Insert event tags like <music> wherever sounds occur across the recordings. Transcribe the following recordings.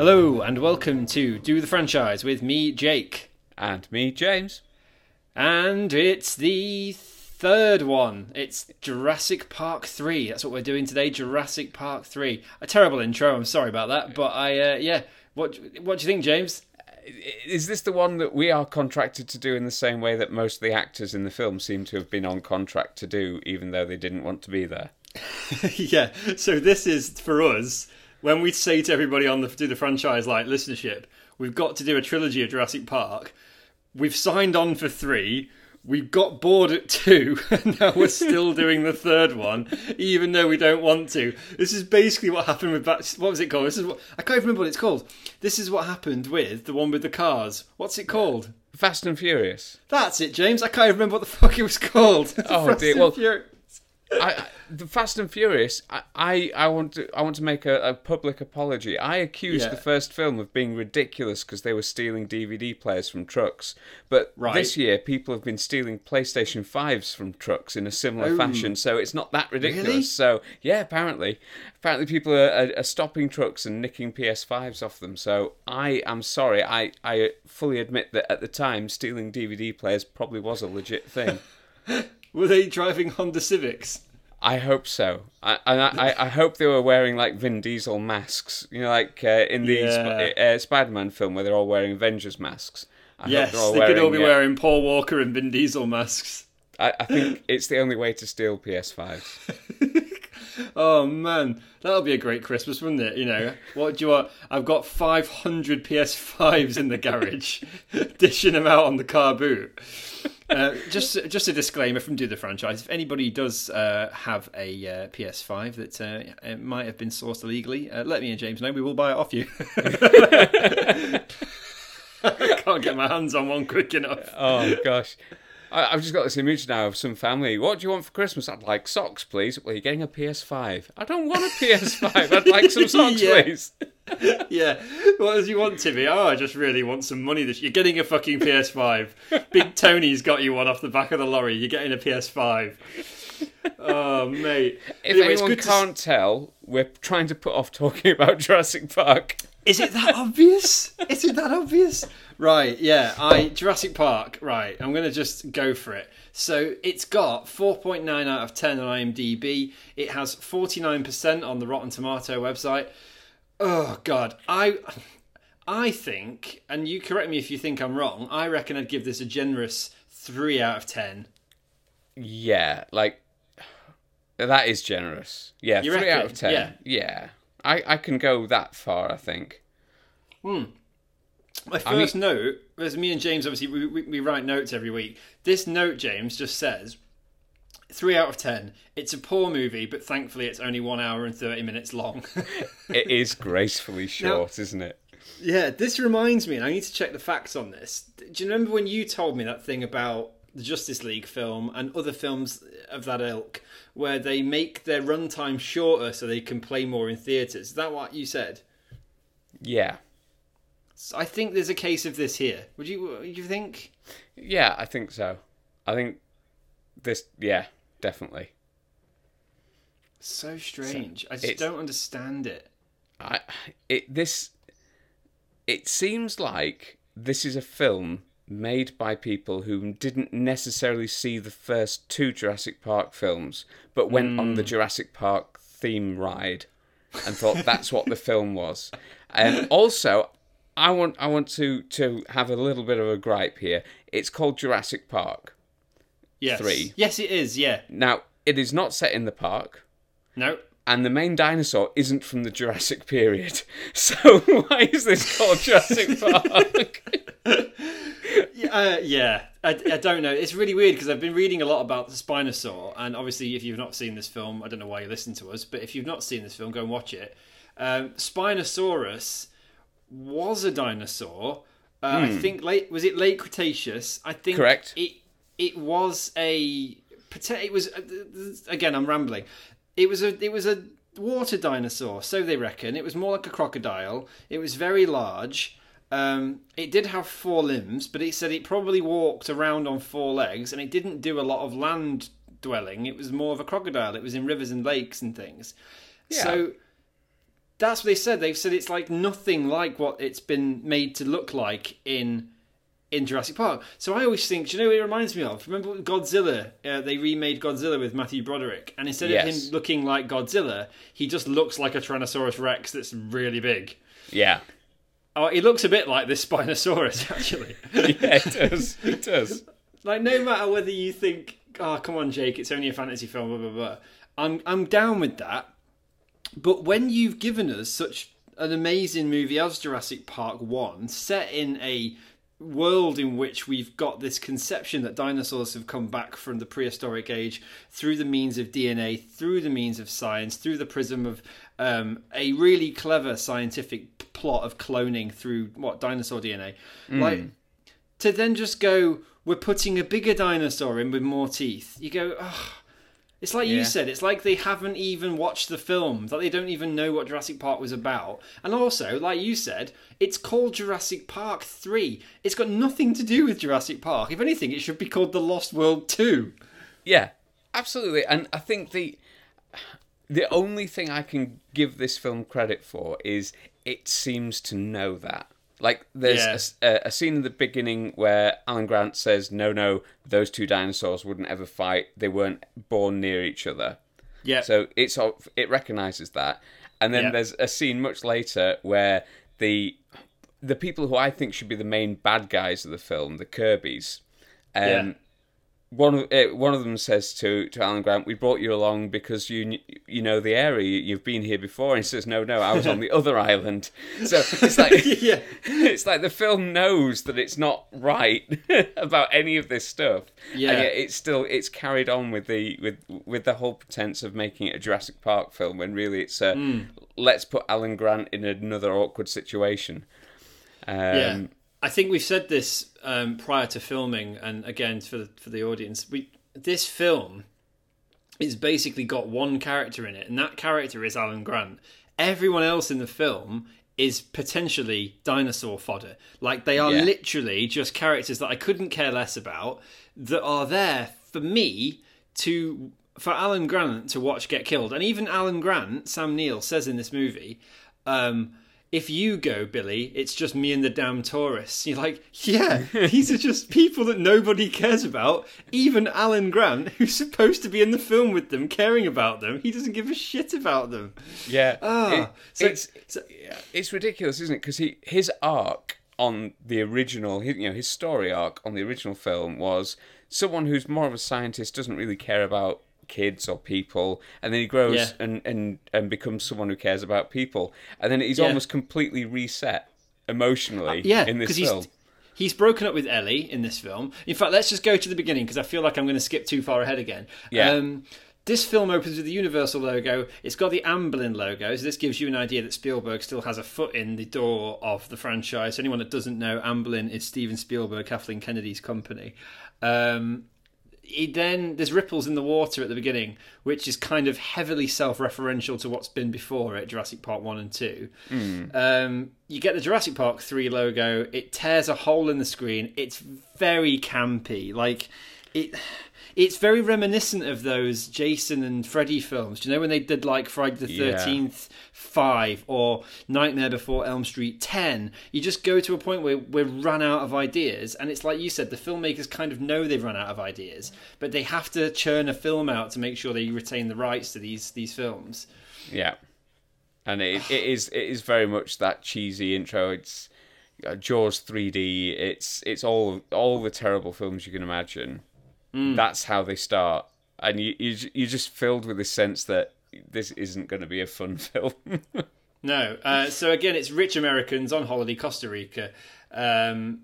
Hello and welcome to Do the Franchise with me, Jake. And me, James. And it's the third one. It's Jurassic Park 3. That's what we're doing today, Jurassic Park 3. A terrible intro, I'm sorry about that, but I, uh, yeah. What, what do you think, James? Is this the one that we are contracted to do in the same way that most of the actors in the film seem to have been on contract to do, even though they didn't want to be there? <laughs> yeah, so this is for us when we say to everybody on the do the franchise like listenership, we've got to do a trilogy of Jurassic Park. We've signed on for three. We got bored at two, <laughs> and now we're still <laughs> doing the third one, even though we don't want to. This is basically what happened with what was it called? This is what I can't even remember what it's called. This is what happened with the one with the cars. What's it called? Fast and Furious. That's it, James. I can't remember what the <laughs> fuck it was called. Oh Fast dear. Well, Furious. I, I, the Fast and Furious. I, I, I want to. I want to make a, a public apology. I accused Yeah. the first film of being ridiculous because they were stealing DVD players from trucks. But Right. this year, people have been stealing PlayStation fives from trucks in a similar Oh. fashion. So it's not that ridiculous. Really? So yeah, apparently, apparently people are, are, are stopping trucks and nicking PS5s off them. So I am sorry. I, I fully admit that at the time, stealing DVD players probably was a legit thing. <laughs> Were they driving Honda Civics? I hope so. I, and I, I hope they were wearing like Vin Diesel masks. You know, like uh, in the Yeah. Sp- uh, Spider-Man film where they're all wearing Avengers masks. I Yes, they could all be uh, wearing Paul Walker and Vin Diesel masks. I, I think it's the only way to steal PS5s. <laughs> Oh man, that'll be a great Christmas, wouldn't it? You know, what do you want? I've got 500 PS5s in the garage, <laughs> dishing them out on the car boot. Uh, just, just a disclaimer from Do the Franchise: if anybody does uh, have a uh, PS5 that uh, it might have been sourced illegally, uh, let me and James know. We will buy it off you. I <laughs> <laughs> can't get my hands on one quick enough. oh gosh. I, I've just got this image now of some family. What do you want for Christmas? I'd like socks, please. Well, you're getting a PS5. I don't want a <laughs> PS5. I'd like some socks, Yeah. please. <laughs> Yeah. What does you want, Timmy? Oh, I just really want some money. This you're getting a fucking PS5. <laughs> Big Tony's got you one off the back of the lorry. You're getting a PS5. Oh, mate. If Anyway, it's anyone can't tell, we're trying to put off talking about Jurassic Park. Is it that obvious? Is it that obvious? Right, yeah. I Jurassic Park. Right, I'm gonna just go for it. So it's got 4.9 out of 10 on IMDb. It has 49% on the Rotten Tomato website. Oh God, I, I think, and you correct me if you think I'm wrong. I reckon I'd give this a generous three out of 10. Yeah, like that is generous. Yeah, You three out of ten. Yeah. Yeah, I I can go that far. I think. Hmm. My first note, as me and James obviously we, we, we write notes every week. This note, James, just says three out of ten. It's a poor movie, but thankfully it's only one hour and thirty minutes long. <laughs> It is gracefully short, isn't it? yeah, this reminds me, and I need to check the facts on this. Do you remember when you told me that thing about the Justice League film and other films of that ilk, where they make their runtime shorter so they can play more in theaters? Is that what you said? Yeah, So I think there's a case of this here. Would you? Would you think? yeah, I think so. I think this. Yeah, definitely. So strange. I just don't understand it. I it this. It seems like this is a film made by people who didn't necessarily see the first two Jurassic Park films, but went on the hmm. Jurassic Park theme ride and thought that's what the film was. And also, I want I want to to have a little bit of a gripe here. It's called Jurassic Park. Yes. Three. Yes, it is. Yeah. Now, it is not set in the park. No. And the main dinosaur isn't from the Jurassic period. <laughs> So why is this called Jurassic <laughs> Park? Uh, yeah. I, I don't know. It's really weird because I've been reading a lot about the Spinosaur, and obviously, if you've not seen this film, I don't know why you listen to us, but if you've not seen this film, go and watch it. Um, Spinosaurus was a dinosaur. Uh, I think late was it late Cretaceous? I think Correct. It it was a. It was uh, again. I'm rambling. It was a it was a water dinosaur. So they reckon. It was more like a crocodile. It was very large. Um, it did have four limbs, but it said it probably walked around on four legs, and it didn't do a lot of land dwelling. It was more of a crocodile. It was in rivers and lakes and things. Yeah. So that's what they said. They've said it's like nothing like what it's been made to look like in in Jurassic Park. So I always think, do you know what it reminds me of? Remember Godzilla? Uh, they remade Godzilla with Matthew Broderick, and instead of him looking like Godzilla, he just looks like a Tyrannosaurus Rex that's really big. Yeah. Oh, he looks a bit like this Spinosaurus, <laughs> actually. Yeah, it does. It does. <laughs> like, no matter whether you think, "Oh, come on, Jake, it's only a fantasy film," blah blah blah. I'm I'm down with that. But when you've given us such an amazing movie as Jurassic Park One, set in a world in which we've got this conception that dinosaurs have come back from the prehistoric age through the means of DNA, through the means of science, through the prism of um, a really clever scientific plot of cloning through what dinosaur DNA, like to then just go, we're putting a bigger dinosaur in with more teeth. You go, oh. It's like Yeah. you said, it's like they haven't even watched the film, that they don't even know what Jurassic Park was about. And also, like you said, it's called Jurassic Park 3. It's got nothing to do with Jurassic Park. If anything, it should be called The Lost World 2. Yeah, absolutely. And I think the the only thing I can give this film credit for is it seems to know that. Like there's Yeah. a a scene in the beginning where Alan Grant says, "No, no, those two dinosaurs wouldn't ever fight. They weren't born near each other." Yeah. So it's it recognizes that, and then Yeah. there's a scene much later where the the people who I think should be the main bad guys of the film, the Kirby's, um, Yeah. One of uh, one of them says to, to Alan Grant, "We brought you along because you you know the area. You- You've been here before." And he says, "No, no, I was on the other <laughs> island." So it's like <laughs> yeah. <laughs> it's like the film knows that it's not right about any of this stuff. Yeah. And yet it's still it's carried on with the with with the whole pretense of making it a Jurassic Park film when really it's a Hmm. let's put Alan Grant in another awkward situation. Um, Yeah, I think we've said this um, prior to filming, and again for the, for the audience, we this film is basically got one character in it, and that character is Alan Grant. Everyone else in the film is potentially dinosaur fodder. Like they are Yeah. literally just characters that I couldn't care less about that are there for me to for Alan Grant to watch get killed. And even Alan Grant, Sam Neill says in this movie, um, if you go, Billy, it's just me and the damn tourists. You're like, yeah, <laughs> these are just people that nobody cares about. Even Alan Grant, who's supposed to be in the film with them, caring about them, he doesn't give a shit about them. yeah, Ah, It- so- it's so- it's ridiculous, isn't it? Because he his arc on the original, you know, his story arc on the original film was someone who's more of a scientist doesn't really care about kids or people, and then he grows Yeah. and, and and becomes someone who cares about people, and then he's Yeah. almost completely reset emotionally yeah, in this film. he's he's broken up with Ellie in this film. In fact, let's just go to the beginning because I feel like I'm going to skip too far ahead again. Yeah. Um, this film opens with the Universal logo. It's got the Amblin logo, so this gives you an idea that Spielberg still has a foot in the door of the franchise. Anyone that doesn't know, Amblin is Steven Spielberg, Kathleen Kennedy's company. Um, he then there's ripples in the water at the beginning, which is kind of heavily self-referential to what's been before at Jurassic Park one and two. Um, you get the Jurassic Park three logo. It tears a hole in the screen. It's very campy. Like it. It's very reminiscent of those Jason and Freddy films. Do you know when they did like Friday the Yeah. Thirteenth Five or Nightmare Before Elm Street Ten? You just go to a point where we're run out of ideas, and it's like you said, the filmmakers kind of know they've run out of ideas, but they have to churn a film out to make sure they retain the rights to these these films. Yeah, and it, it is it is very much that cheesy intro. It's uh, Jaws 3D. It's it's all all the terrible films you can imagine. That's how they start, and you, you you're just filled with this sense that this isn't going to be a fun <laughs> film. No. Uh, so again, it's rich Americans on holiday Costa Rica. Um,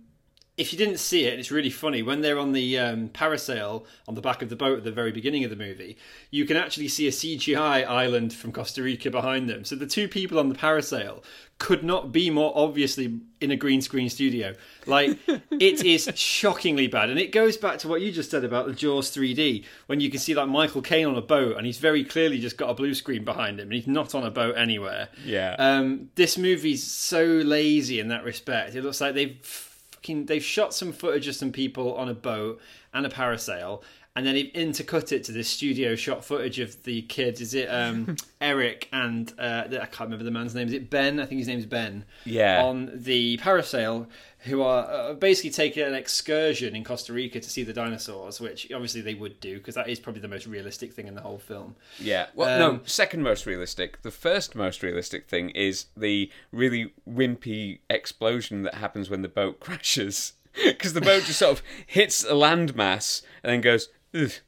if you didn't see it, it's really funny when they're on the um, parasail on the back of the boat at the very beginning of the movie. You can actually see a CGI island from Costa Rica behind them. So the two people on the parasail could not be more obviously in a green screen studio. Like <laughs> it is shockingly bad, and it goes back to what you just said about the Jaws 3D when you can see like Michael Caine on a boat, and he's very clearly just got a blue screen behind him, and he's not on a boat anywhere. Yeah. Um, this movie's so lazy in that respect. It looks like they've they've shot some footage of some people on a boat and a parasail, and then he intercut it to this studio shot footage of the kids. Is it um, <laughs> Eric and uh, I can't remember the man's name. Is it Ben? I think his name's Ben. Yeah. On the parasail, who are uh, basically taking an excursion in Costa Rica to see the dinosaurs, which obviously they would do because that is probably the most realistic thing in the whole film. Yeah. Well, no, Um, second most realistic. The first most realistic thing is the really wimpy explosion that happens when the boat <laughs> crashes. Because the boat just sort of hits a landmass and then goes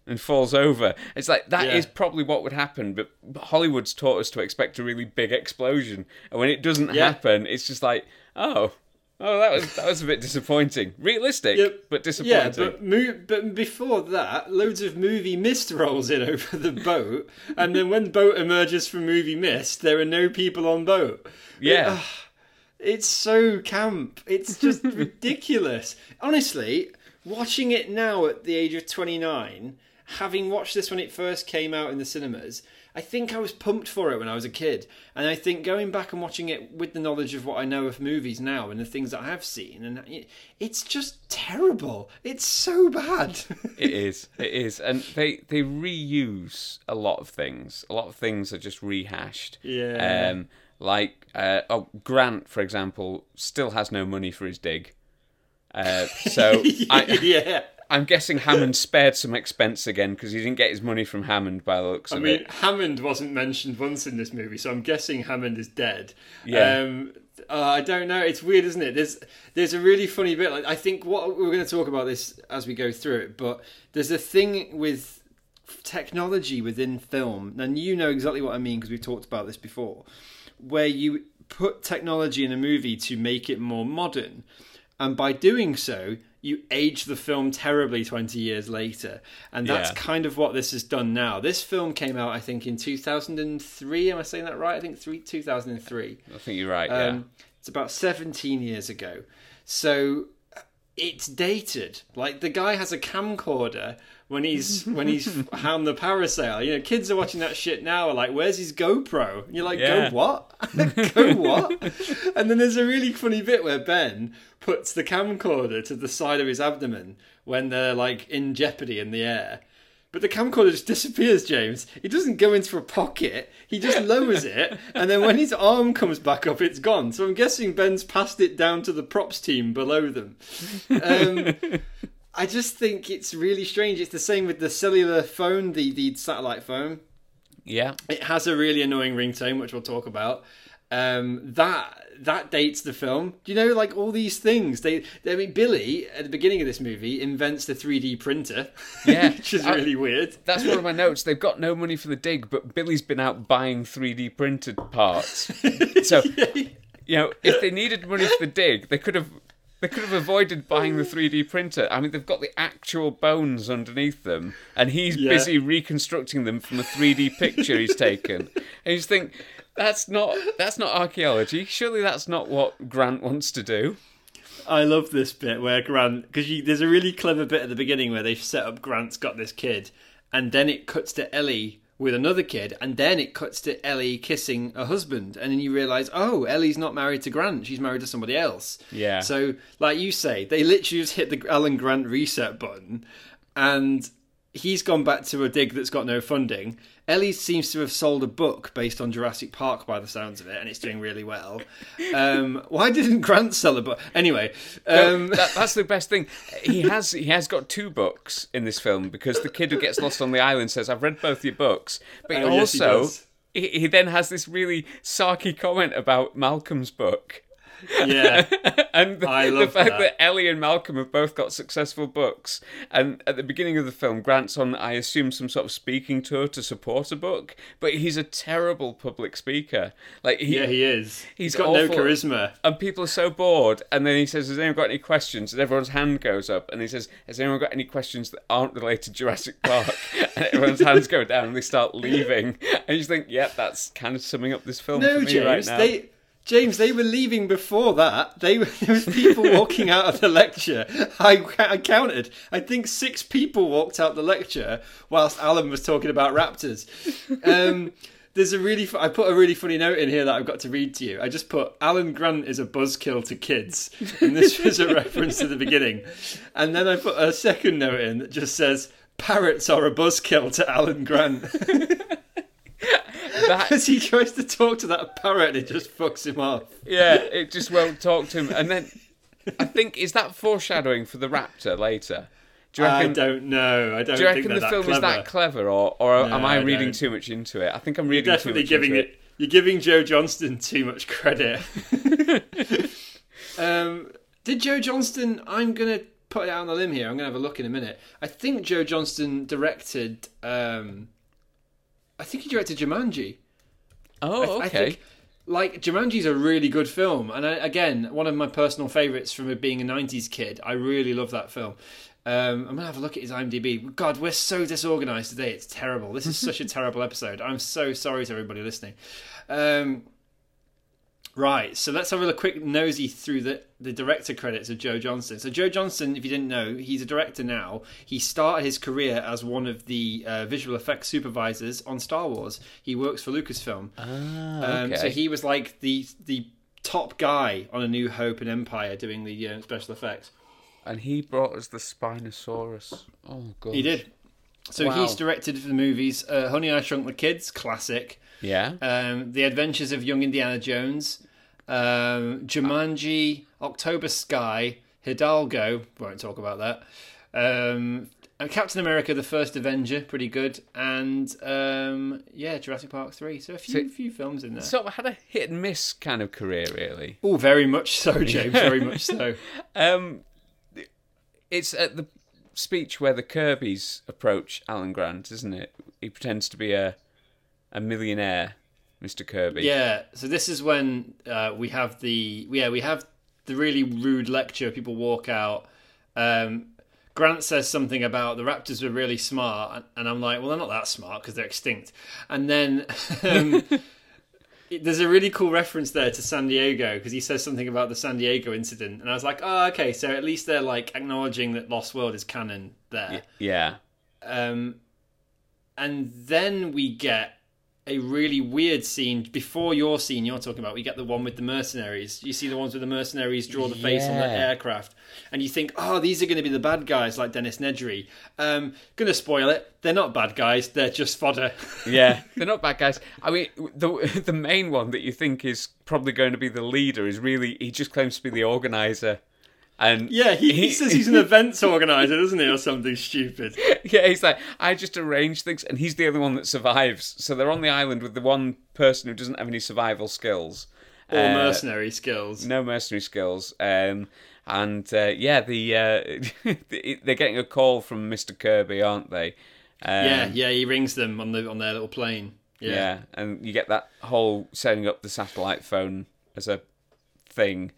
and falls over. It's like that is Yeah. probably what would happen, but Hollywood's taught us to expect a really big explosion, and when it doesn't Yeah. happen, it's just like, oh, oh, that was that was a bit disappointing. Realistic, Yep. but disappointing. Yeah, but mo- but before that, loads of movie mist rolls in <laughs> over the boat, and then when boat emerges from movie mist, there are no people on boat. Yeah. It- ah, it's so camp. It's just <laughs> ridiculous. Honestly, watching it now at the age of twenty nine, having watched this when it first came out in the cinemas. I think I was pumped for it when I was a kid, and I think going back and watching it with the knowledge of what I know of movies now and the things that I have seen, and it's just terrible. It's so bad. <laughs> It is. It is, and they they reuse a lot of things. A lot of things are just rehashed. Yeah. Um, like uh, oh, Grant, for example, still has no money for his dig. Uh, <laughs> so I, yeah. I'm guessing Hammond spared some expense again because he didn't get his money from Hammond by the looks of it. I of mean, it. Hammond wasn't mentioned once in this movie, so I'm guessing Hammond is dead. Yeah. Um, uh, I don't know. It's weird, isn't it? There's there's a really funny bit. Like I think what we're going to talk about this as we go through it, but there's a thing with technology within film, and you know exactly what I mean because we've talked about this before, where you put technology in a movie to make it more modern, and by doing so, you age the film terribly 20 years later. And that's Yeah. kind of what this has done now. This film came out, I think, in 2003. Am I saying that right? I think three, 2003. I think you're right. Yeah. Um, it's about 17 years ago. So uh, it's dated. Like the guy has a camcorder when he's <laughs> when he's on the parasail. You know, kids are watching that shit now. Are like, "Where's his GoPro?" And you're like, Yeah. "Go what? <laughs> Go what?" and then there's a really funny bit where Ben puts the camcorder to the side of his abdomen when they're like in jeopardy in the air. But the camcorder just disappears, James. He doesn't go into a pocket. He just lowers it, and then when his arm comes back up, it's gone. So I'm guessing Ben's passed it down to the props team below them. Um, I just think it's really strange. It's the same with the cellular phone, the, the satellite phone. yeah. It has a really annoying ringtone, which we'll talk about. Um, that that dates the film. Do you know, like all these things? They, I mean, Billy at the beginning of this movie invents the 3D printer, Yeah. <laughs> which is I- really weird. That's one of my notes. They've got no money for the dig, but Billy's been out buying 3D printed parts. <laughs> So, you know, if they needed money for the dig, they could have they could have avoided buying the 3D printer. I mean, they've got the actual bones underneath them, and he's Yeah. busy reconstructing them from a 3D picture he's taken. And you just think that's not that's not archaeology. Surely that's not what Grant wants to do. I love this bit where Grant, because there's a really clever bit at the beginning where they've set up Grant's got this kid, and then it cuts to Ellie with another kid, and then it cuts to Ellie kissing a husband, and then you realise, oh, Ellie's not married to Grant; she's married to somebody else. Yeah. So, like you say, they literally just hit the Alan Grant reset button, and he's gone back to a dig that's got no funding. Ellie seems to have sold a book based on Jurassic Park by the sounds of it, and it's doing really well. Um, why didn't Grant sell a book? Anyway, um, that, that's the best thing. He has he has got two books in this film because the kid who gets lost on the island says, "I've read both your books," but he Oh, yes, he also he, he then has this really sarky comment about Malcolm's book. Yeah, <laughs> and the, I the fact that. that. Ellie and Malcolm have both got successful books, and at the beginning of the film, Grant's on, I assume, some sort of speaking tour to support a book, but he's a terrible public speaker. Like he, yeah, he is. He's he's got no awful. charisma. and people are so bored. And then he says, "Has anyone got any questions?" And everyone's hand goes up, and he says, "Has anyone got any questions that aren't related to Jurassic Park?" <laughs> <laughs> and everyone's hands go down, and they start leaving. And you just think, "Yep, that's kind of summing up this film No, for me James, right now." they. James, they were leaving before that. They were, there was people <laughs> walking out of the lecture. I, I counted. I think six people walked out the lecture whilst Alan was talking about raptors. Um, there's a really. I put a really funny note in here that I've got to read to you. I just put Alan Grant is a buzzkill to kids, and this was a reference to the beginning. And then I put a second note in that just says parrots are a buzzkill to Alan Grant <laughs> because <laughs> he tries to talk to that parrot and it just fucks him off. yeah, <laughs> it just won't talk to him. And then I think is that foreshadowing for the raptor later? Do you I reckon? don't know. I don't do you think reckon the film clever. is that clever, or or No, am I I reading don't. too much into it? I think I'm reading Definitely too much giving into it. You're giving Joe Johnston too much credit. <laughs> um, did Joe Johnston? I'm gonna put it out on the limb here. I'm gonna have a look in a minute. I think Joe Johnston directed. Um, I think he directed Jumanji. Oh, I, okay. I think, like Jumanji's a really good film, and I, again, one of my personal favorites from being a '90s kid. I really love that film. Um, I'm gonna have a look at his IMDb. God, we're so disorganized today. It's terrible. This is <laughs> such a terrible episode. I'm so sorry to everybody listening. Um, right, so let's have a quick nosy through the the director credits of Joe Johnston. So Joe Johnston, if you didn't know, he's a director now. He started his career as one of the uh, visual effects supervisors on Star Wars. He works for Lucasfilm. Ah, Um, okay. so he was like the the top guy on A New Hope and Empire doing the uh, special effects. and he brought us the Spinosaurus. Oh god. He did. So Wow. he's directed the movies uh, Honey I Shrunk the Kids, classic. Yeah. Um, the Adventures of Young Indiana Jones, um, Jumanji, October Sky, Hidalgo. Won't talk about that. Um, and Captain America: The First Avenger, pretty good, and um, yeah, Jurassic Park three. So a few So- few films in there. Sort of had a hit and miss kind of career, really. oh, very much so, <laughs> James. Very much so. Um, it's at the speech where the Kirbys approach Alan Grant, isn't it? He pretends to be a a millionaire, Mr. Kirby. Yeah, so this is when uh, we have the yeah we have the really rude lecture. People walk out. Um, Grant says something about the Raptors were really smart, and- I'm like, well, they're not that smart because they're extinct. And then <laughs> um, there's a really cool reference there to San Diego because he says something about the San Diego incident, and I was like, oh, okay, so at least they're like acknowledging that Lost World is canon there. Yeah. Um, and then we get a really weird scene before your scene you're talking about. We get the one with the mercenaries. You see the ones with the mercenaries draw the face on the aircraft, and you think, oh, these are going to be the bad guys like Dennis Nedry. Um, gonna spoil it. They're not bad guys. They're just fodder. <laughs> Yeah, <laughs> they're not bad guys. I mean, the the main one that you think is probably going to be the leader is really he just claims to be the organizer, and yeah, he, he says he's an events organizer, doesn't he, or something stupid. <laughs> yeah, he's like, I just arrange things, and he's the only one that survives. So they're on the island with the one person who doesn't have any survival skills, Or Uh, mercenary skills. no mercenary skills, um, and uh, yeah, the uh, <laughs> they're getting a call from Mister Kirby, aren't they? Um, yeah, yeah, he rings them on the on their little plane. yeah. Yeah. and you get that whole setting up the satellite phone as a thing.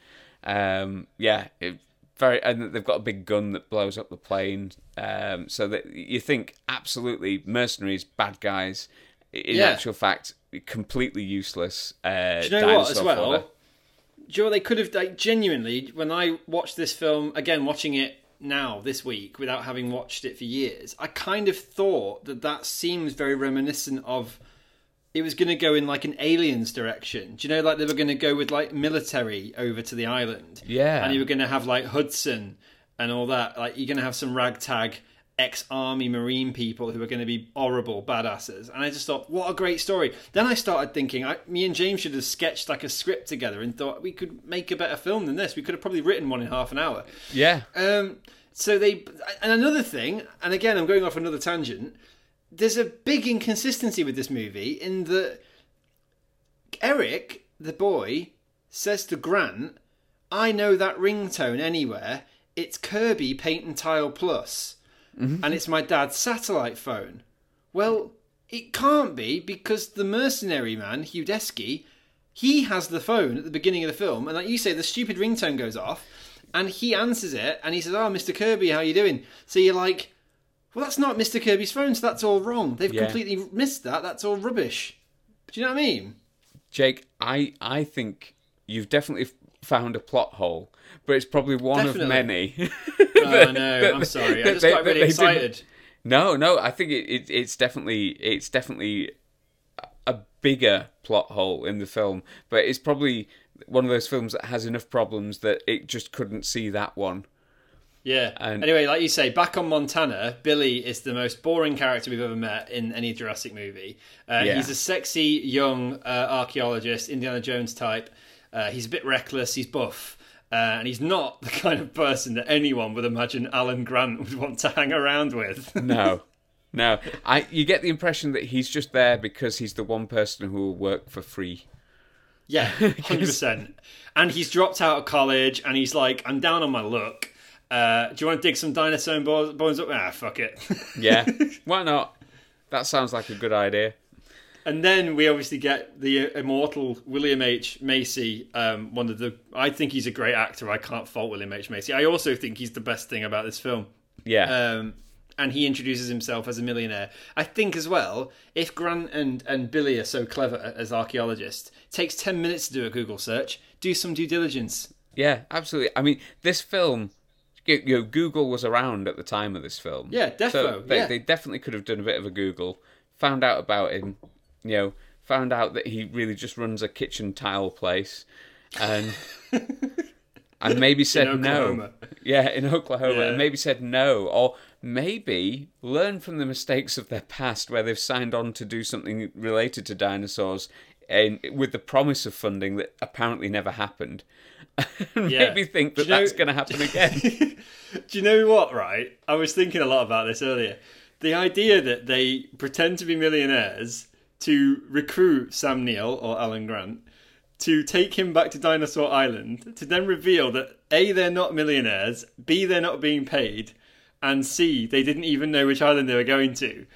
Um, yeah, it, very, and they've got a big gun that blows up the plane. Um, so that you think absolutely mercenaries, bad guys. In Yeah. actual fact, completely useless. Uh, Do you know what as well? fodder. Do you know they could have like genuinely when I watched this film again, watching it now this week without having watched it for years, I kind of thought that that seems very reminiscent of it was going to go in like an aliens direction. Do you know like they were going to go with like military over to the island? Yeah. and you were going to have like Hudson and all that. Like you're going to have some ragtag ex-army marine people who are going to be horrible badasses. And I just thought, what a great story. Then I started thinking, I, me and James should have sketched like a script together and thought we could make a better film than this. We could have probably written one in half an hour. Yeah, Um, so they, and another thing, and again, I'm going off another tangent. There's a big inconsistency with this movie in that Eric, the boy, says to Grant, "I know that ringtone anywhere. It's Kirby Paint and Tile Plus, mm-hmm. and it's my dad's satellite phone." Well, it can't be because the mercenary man, Udesky, he has the phone at the beginning of the film, and like you say, the stupid ringtone goes off, and he answers it, and he says, "Oh, Mr. Kirby, how you doing?" So you're like, "Well, that's not Mr. Kirby's phone, so that's all wrong. They've Yeah. completely missed that. That's all rubbish." Do you know what I mean? Jake, I I think you've definitely found a plot hole, but it's probably one of Definitely. many. <laughs> <laughs> Oh no, I'm sorry. I just they- got really they didn't- excited. No, no, I think it, it it's definitely it's definitely a bigger plot hole in the film, but it's probably one of those films that has enough problems that it just couldn't see that one. Yeah. And- anyway, like you say, back on Montana, Billy is the most boring character we've ever met in any Jurassic movie. Uh, Yeah. He's a sexy young uh, archaeologist, Indiana Jones type. Uh, he's a bit reckless. He's buff. Uh, and he's not <laughs> the kind of person that anyone would imagine Alan Grant would want to hang around with. <laughs> No, no. I you get the impression that he's just there because he's the one person who will work for free. Yeah, hundred percent. <laughs> And he's dropped out of college, and he's like, "I'm down on my luck. Uh, do you want to dig some dinosaur bones up? Ah, fuck it." <laughs> Yeah, <laughs> why not? That sounds like a good idea. and then we obviously get the immortal William H Macy. Um, one of the, I think he's a great actor. I can't fault William H Macy. I also think he's the best thing about this film. Yeah, Um, and he introduces himself as a millionaire. I think as well, if Grant and, and Billy are so clever as archaeologists, it takes 10 minutes to do a Google search. Do some due diligence. yeah, absolutely. I mean, this film. You know, Google was around at the time of this film. Yeah, defo, So they, yeah. they definitely could have done a bit of a Google, found out about him, you know, found out that he really just runs a kitchen tile place, and <laughs> and maybe said no. Yeah, in Oklahoma, Yeah. and maybe said no, or maybe learn from the mistakes of their past where they've signed on to do something related to dinosaurs, and with the promise of funding that apparently never happened. <laughs> and Yeah. maybe think that know- that's going to happen again. <laughs> Do you know what, right? I was thinking a lot about this earlier. The idea that they pretend to be millionaires to recruit Sam Neill or Alan Grant to take him back to Dinosaur Island to then reveal that A, they're not millionaires, B, they're not being paid, and C, they didn't even know which island they were going to.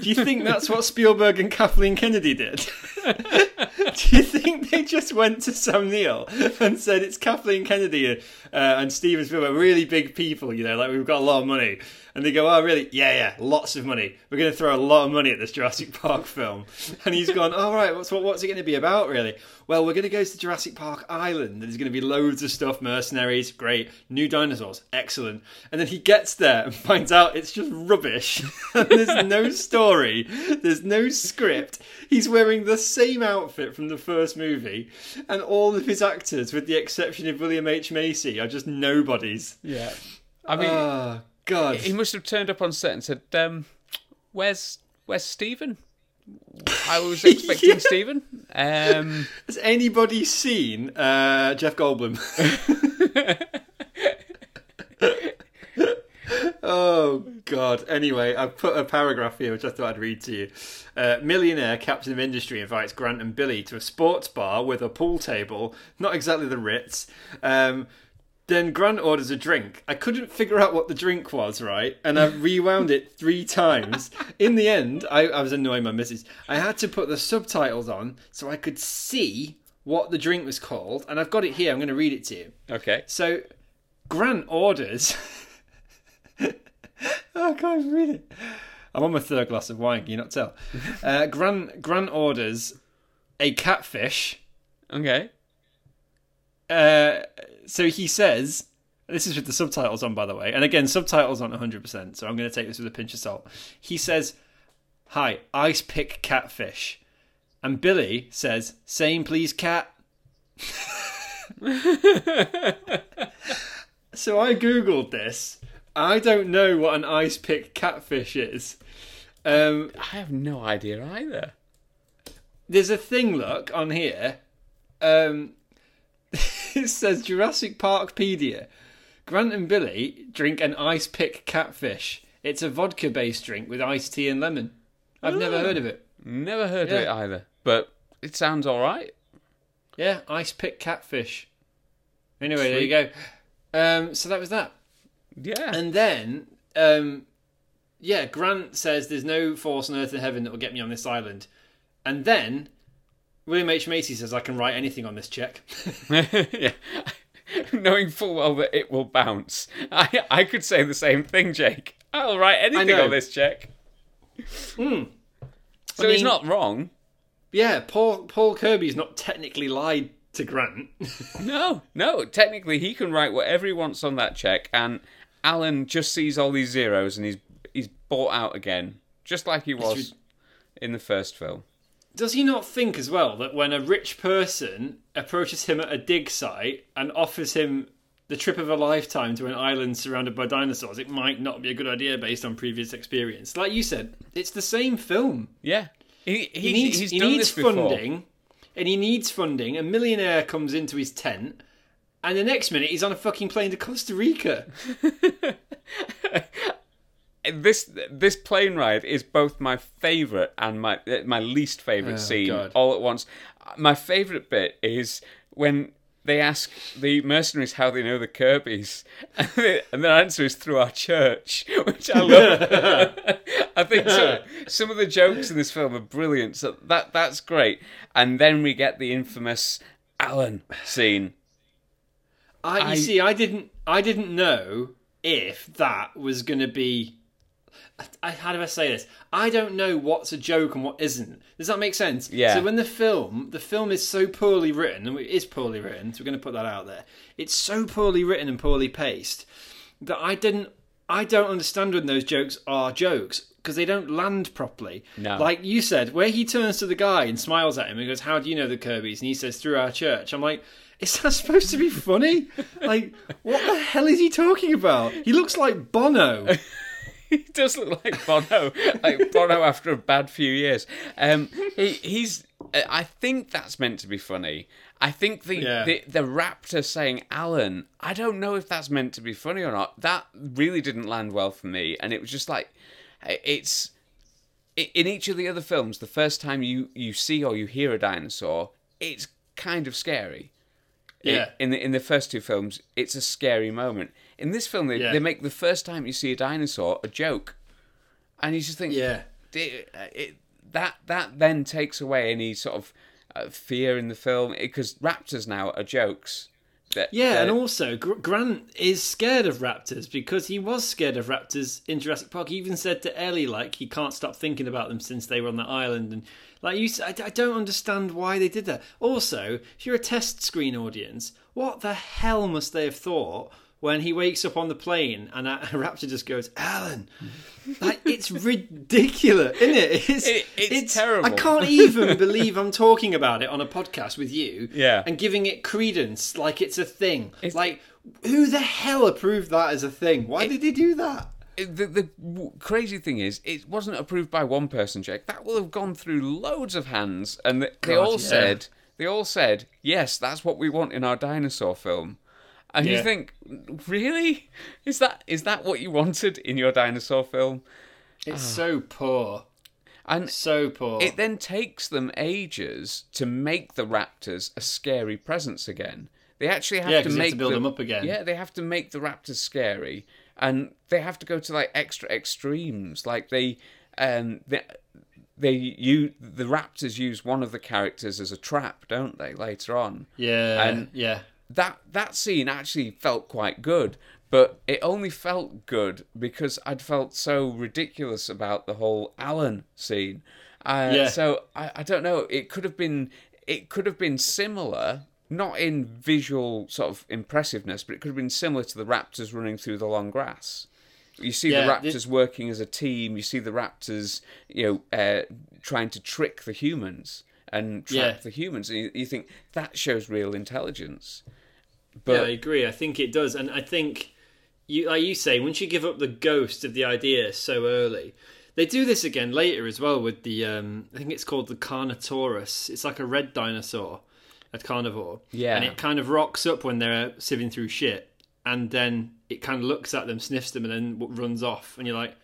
Do you think that's what Spielberg and Kathleen Kennedy did? <laughs> Do you think they just went to Sam Neill and said it's Kathleen Kennedy uh, and Steven Spielberg, really big people, you know, like we've got a lot of money, and they go, "Oh, really? Yeah, yeah, lots of money. We're going to throw a lot of money at this Jurassic Park film." And he's gone, "All right, what's what, what's it going to be about, really?" Well, we're going to go to Jurassic Park Island, there's going to be loads of stuff, mercenaries, great, new dinosaurs, excellent. And then he gets there and <laughs> finds out it's just rubbish. <laughs> and there's no story, there's no script. He's wearing the same outfit from the first movie, and all of his actors, with the exception of William H Macy, are just nobodies. yeah. I mean, Oh God! he must have turned up on set and said, um, "Where's Where's Steven? I was <laughs> expecting Yeah. Steven." Um, Has anybody seen uh, Jeff Goldblum? <laughs> <laughs> oh God! Anyway, I put a paragraph here which I thought I'd read to you. Uh, millionaire captain of industry invites Grant and Billy to a sports bar with a pool table, not exactly the Ritz. Um, then Grant orders a drink. I couldn't figure out what the drink was, right? And I rewound it three times. In the end, I, I was annoying my missus. I had to put the subtitles on so I could see what the drink was called. And I've got it here. I'm going to read it to you. okay. So, Grant orders. Oh, <laughs> I can't read it. I'm on my third glass of wine. Can you not tell? <laughs> Uh, Grant Grant orders a catfish. Okay. Uh, so he says, this is with the subtitles on, by the way. And again, subtitles aren't 100%, so I'm going to take this with a pinch of salt. He says, Hi, ice pick catfish. And Billy says, Same, please, cat. <laughs> so I Googled this. I don't know what an ice pick catfish is. Um, I have no idea either. there's a thing look on here. Um <laughs> it says jurassic parkpedia. Grant and billy drink an ice pick catfish. It's a vodka based drink with iced tea and lemon. I've never heard of it. Never heard of it either, but it sounds all right. yeah ice pick catfish. Anyway there you go. Um so that was that Yeah. and then um yeah grant says there's no force on earth and heaven that will get me on this island and then william h macy says i can write anything on this check <laughs> <laughs> yeah. Knowing full well that it will bounce. I I could say the same thing, Jake. I'll write anything on this check. Hmm. So I he's not wrong. Yeah, Paul Paul Kirby's not technically lied to Grant. <laughs> No, no. Technically, he can write whatever he wants on that check, and Alan just sees all these zeros, and he's he's bought out again, just like he was in the first film. Does he not think as well that when a rich person approaches him at a dig site and offers him the trip of a lifetime to an island surrounded by dinosaurs, it might not be a good idea based on previous experience. Like you said, it's the same film. Yeah, he, he, He needs, he's he done needs this before. funding, and he needs funding. A millionaire comes into his tent, and the next minute he's on a fucking plane to Costa Rica. <laughs> This this plane ride is both my favorite and my my least favorite oh, scene God. all at once. My favorite bit is when they ask the mercenaries how they know the Kirby's, and, <laughs> they- and their answer is through our church, <laughs> which I love. I think so, some of the jokes in this film are brilliant. So that that's great. And then we get the infamous Alan scene. I, you I- see, I didn't, I didn't know if that was going to be. I, how do I say this? I don't know what's a joke and what isn't. Does that make sense? Yeah. So when the film, the film is so poorly written, and it is poorly written, so we're going to put that out there. It's so poorly written and poorly paced that I didn't, I don't understand when those jokes are jokes because they don't land properly. No. Like you said, where he turns to the guy and smiles at him and goes, "How do you know the Kirby's?" and he says, "Through our church." I'm like. Is that supposed to be funny? Like, what the hell is he talking about? He looks like Bono. <laughs> he does look like Bono, like Bono after a bad few years. Um, he, he's. uh, I think that's meant to be funny. I think the, Yeah. the the raptor saying Alan. I don't know if that's meant to be funny or not. That really didn't land well for me, and it was just like, it's. In each of the other films, the first time you you see or you hear a dinosaur, it's kind of scary. Yeah. In the in the first two films, it's a scary moment. In this film, they, Yeah. they make the first time you see a dinosaur a joke, and you just think, Yeah. it, it, that that then takes away any sort of uh, fear in the film because raptors now are jokes. That, Yeah, uh, and also Grant is scared of raptors because he was scared of raptors in Jurassic Park. He even said to Ellie like he can't stop thinking about them since they were on the island, and like you, I don't understand why they did that. Also, if you're a test screen audience, what the hell must they have thought when he wakes up on the plane and <laughs> raptor just goes, "Alan"? Like it's ridiculous, isn't it? It's, It- it's terrible. I can't even <laughs> believe I'm talking about it on a podcast with you. Yeah. And giving it credence like it's a thing. It's, like, who the hell approved that as a thing? Why did they do that? the, the crazy thing is, it wasn't approved by one person, Jake. That will have gone through loads of hands, and th- they God, all yeah. said, they all said, yes, that's what we want in our dinosaur film. And you think, really, is that is that what you wanted in your dinosaur film? It's so poor. And So poor. it then takes them ages to make the raptors a scary presence again. They actually have Yeah, to you have make to build them up again. Yeah, they have to make the raptors scary, and they have to go to like extra extremes. Like they, um, they, they you the raptors use one of the characters as a trap, don't they? Later on, yeah. and- yeah. That that scene actually felt quite good, but it only felt good because I'd felt so ridiculous about the whole Alan scene. Uh, Yeah. So I, I don't know. It could have been it could have been similar, not in visual sort of impressiveness, but it could have been similar to the raptors running through the long grass. You see Yeah, the raptors working as a team. You see the raptors, you know, uh, trying to trick the humans and trap Yeah. the humans, and you, you think that shows real intelligence. Yeah, But I agree. I think it does, and I think you, like you say, once you give up the ghost of the idea so early, they do this again later as well with the. Um, I think it's called the Carnotaurus. It's like a red dinosaur, a carnivore. Yeah. and it kind of rocks up when they're sieving through shit, and then it kind of looks at them, sniffs them, and then runs off. And you're like,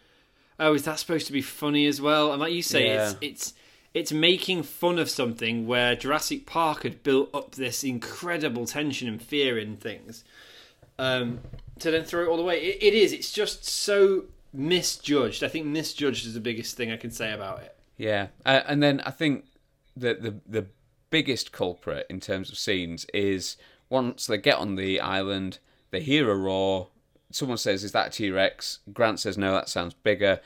oh, is that supposed to be funny as well? And like you say, Yeah. it's it's it's making fun of something where Jurassic Park had built up this incredible tension and fear in things. Um, to then throw it all away, it, it is. It's just so misjudged. I think misjudged is the biggest thing I can say about it. yeah, uh, and then I think that the the biggest culprit in terms of scenes is once they get on the island, they hear a roar. Someone says, "Is that T Rex?" Grant says, "No, that sounds bigger."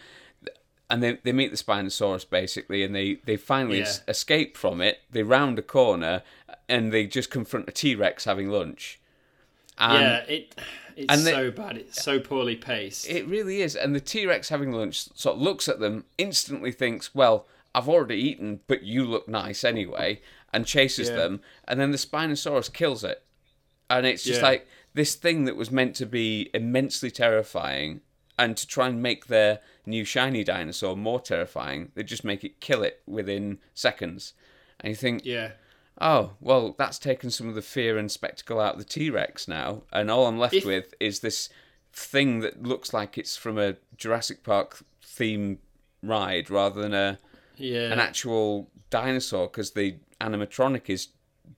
And they, they meet the Spinosaurus basically, and they, they finally Yeah. es- escape from it. They round a corner, and they just confront a T Rex having lunch. And yeah, it it's they- so bad. It's so poorly paced. It really is. And the T Rex having lunch sort of looks at them, instantly thinks, well, I've already eaten, but you look nice anyway, and chases Yeah. them. And then the Spinosaurus kills it. And it's just Yeah. like, this thing that was meant to be immensely terrifying, and to try and make their new shiny dinosaur more terrifying, they just make it kill it within seconds. And you think, Yeah. oh, well, that's taken some of the fear and spectacle out of the T Rex now, and all I'm left If- with is this thing that looks like it's from a Jurassic Park theme ride rather than a Yeah. an actual dinosaur because the animatronic is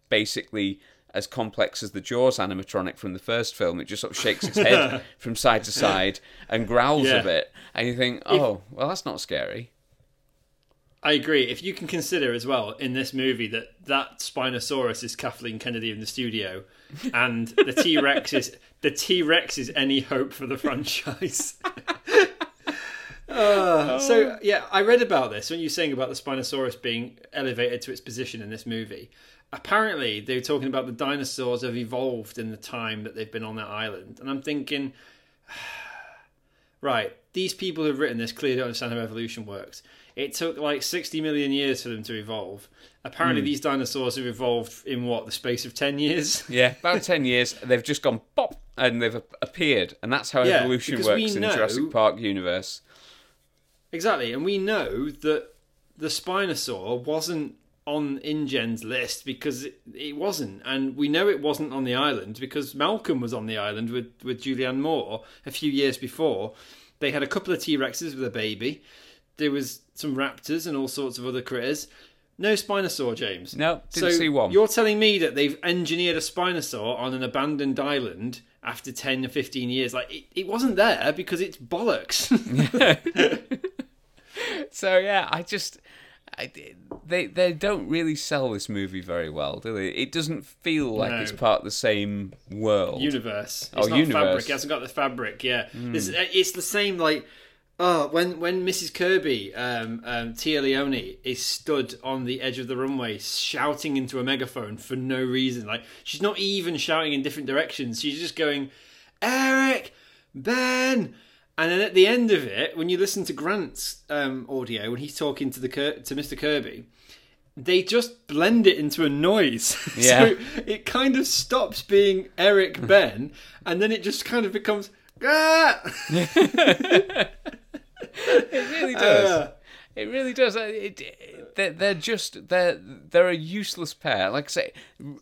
basically as complex as the Jaws animatronic from the first film. It just sort of shakes its head <laughs> from side to side and growls Yeah. a bit, and you think, oh, well, that's not scary. I agree. If you can consider as well in this movie that that Spinosaurus is Kathleen Kennedy in the studio, <laughs> and the T Rex is the T Rex is any hope for the franchise. <laughs> Uh, so yeah, I read about this when you were saying about the Spinosaurus being elevated to its position in this movie. Apparently, they were talking about the dinosaurs have evolved in the time that they've been on that island, and I'm thinking, <sighs> right, these people who've written this clearly don't understand how evolution works. It took like 60 million years for them to evolve. Apparently, hmm. these dinosaurs have evolved in what the space of 10 years. <laughs> Yeah, about 10 years, they've just gone pop and they've appeared, and that's how Yeah, evolution works in the Jurassic Park universe. Exactly, and we know that the Spinosaur wasn't on InGen's list because it, it wasn't, and we know it wasn't on the island because Malcolm was on the island with with Julianne Moore a few years before. They had a couple of T Rexes with a baby. There was some raptors and all sorts of other critters. No Spinosaur, James. No, didn't so see one. You're telling me that they've engineered a Spinosaur on an abandoned island after 10 or 15 years. Like, it, it wasn't there because it's bollocks. <laughs> <laughs> So yeah, I just I, they they don't really sell this movie very well, do they? It doesn't feel like No. it's part of the same world. universe. It's Oh, not universe. Fabric. It hasn't got the fabric. Yeah, This- uh, it's the same. Like, oh, when when Mrs. Kirby, um, um, Téa Leoni, is stood on the edge of the runway shouting into a megaphone for no reason. Like, she's not even shouting in different directions. She's just going, Eric, Ben. And then at the end of it, when you listen to Grant's um, audio when he's talking to the to Mr. Kirby, they just blend it into a noise. <laughs> Yeah. so it kind of stops being Eric <laughs> Ben, and then it just kind of becomes. Ah! <laughs> It really does. Uh. it really does. Uh, It, it- they're, they're just they're they're a useless pair. Like I say,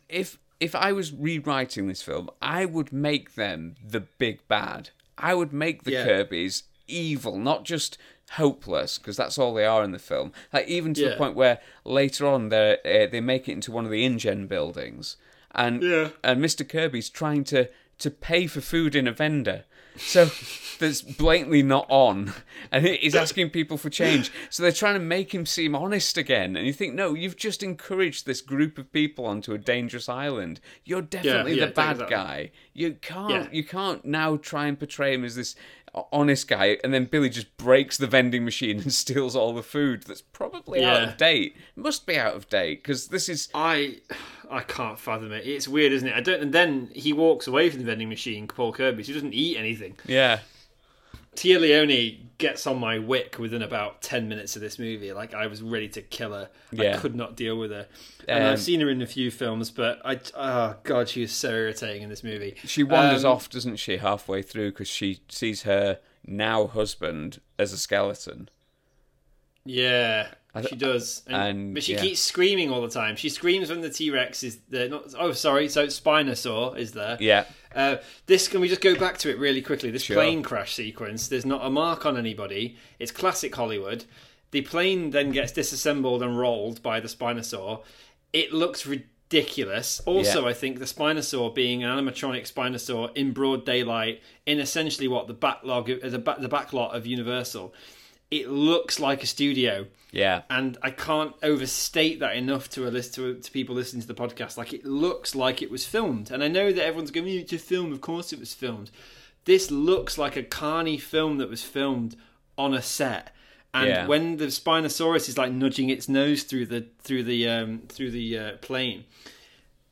if if I was rewriting this film, I would make them the big bad. I would make the Yeah. Kirby's evil, not just hopeless, because that's all they are in the film. Like even to the point where later on they uh, they make it into one of the InGen buildings, and Yeah. and Mr. Kirby's trying to to pay for food in a vendor. So that's blatantly not on, and he's asking people for change. So they're trying to make him seem honest again, and you think, no, you've just encouraged this group of people onto a dangerous island. You're definitely yeah, the bad exactly. guy. You can't, Yeah. you can't now try and portray him as this honest guy, and then Billy just breaks the vending machine and <laughs> steals all the food that's probably out of date. Must be out of date because this is I I can't fathom it. It's weird, isn't it? I don't. And then he walks away from the vending machine, Paul Kirby. So he doesn't eat anything. yeah. Téa Leoni gets on my wick within about ten minutes of this movie. Like I was ready to kill her. Yeah. I could not deal with her. And Um, I've seen her in a few films, but I oh god, she is so irritating in this movie. She wanders Um, off, doesn't she, halfway through because she sees her now husband as a skeleton. Yeah, she does, and, and, but she yeah. keeps screaming all the time. She screams when the T Rex is there. Not oh, sorry. So Spinosaur is there. Yeah. Uh, this can we just go back to it really quickly? This Sure. plane crash sequence. There's not a mark on anybody. It's classic Hollywood. The plane then gets disassembled and rolled by the Spinosaur. It looks ridiculous. Also, Yeah. I think the Spinosaur being an animatronic Spinosaur in broad daylight in essentially what the backlog, the back, the backlot of Universal. It looks like a studio Yeah. and I can't overstate that enough to a list to, to people listening to the podcast. Like it looks like it was filmed, and I know that everyone's going, "You to film? Of course it was filmed." This looks like a carny film that was filmed on a set. And Yeah. when the Spinosaurus is like nudging its nose through the through the um, through the uh, plane,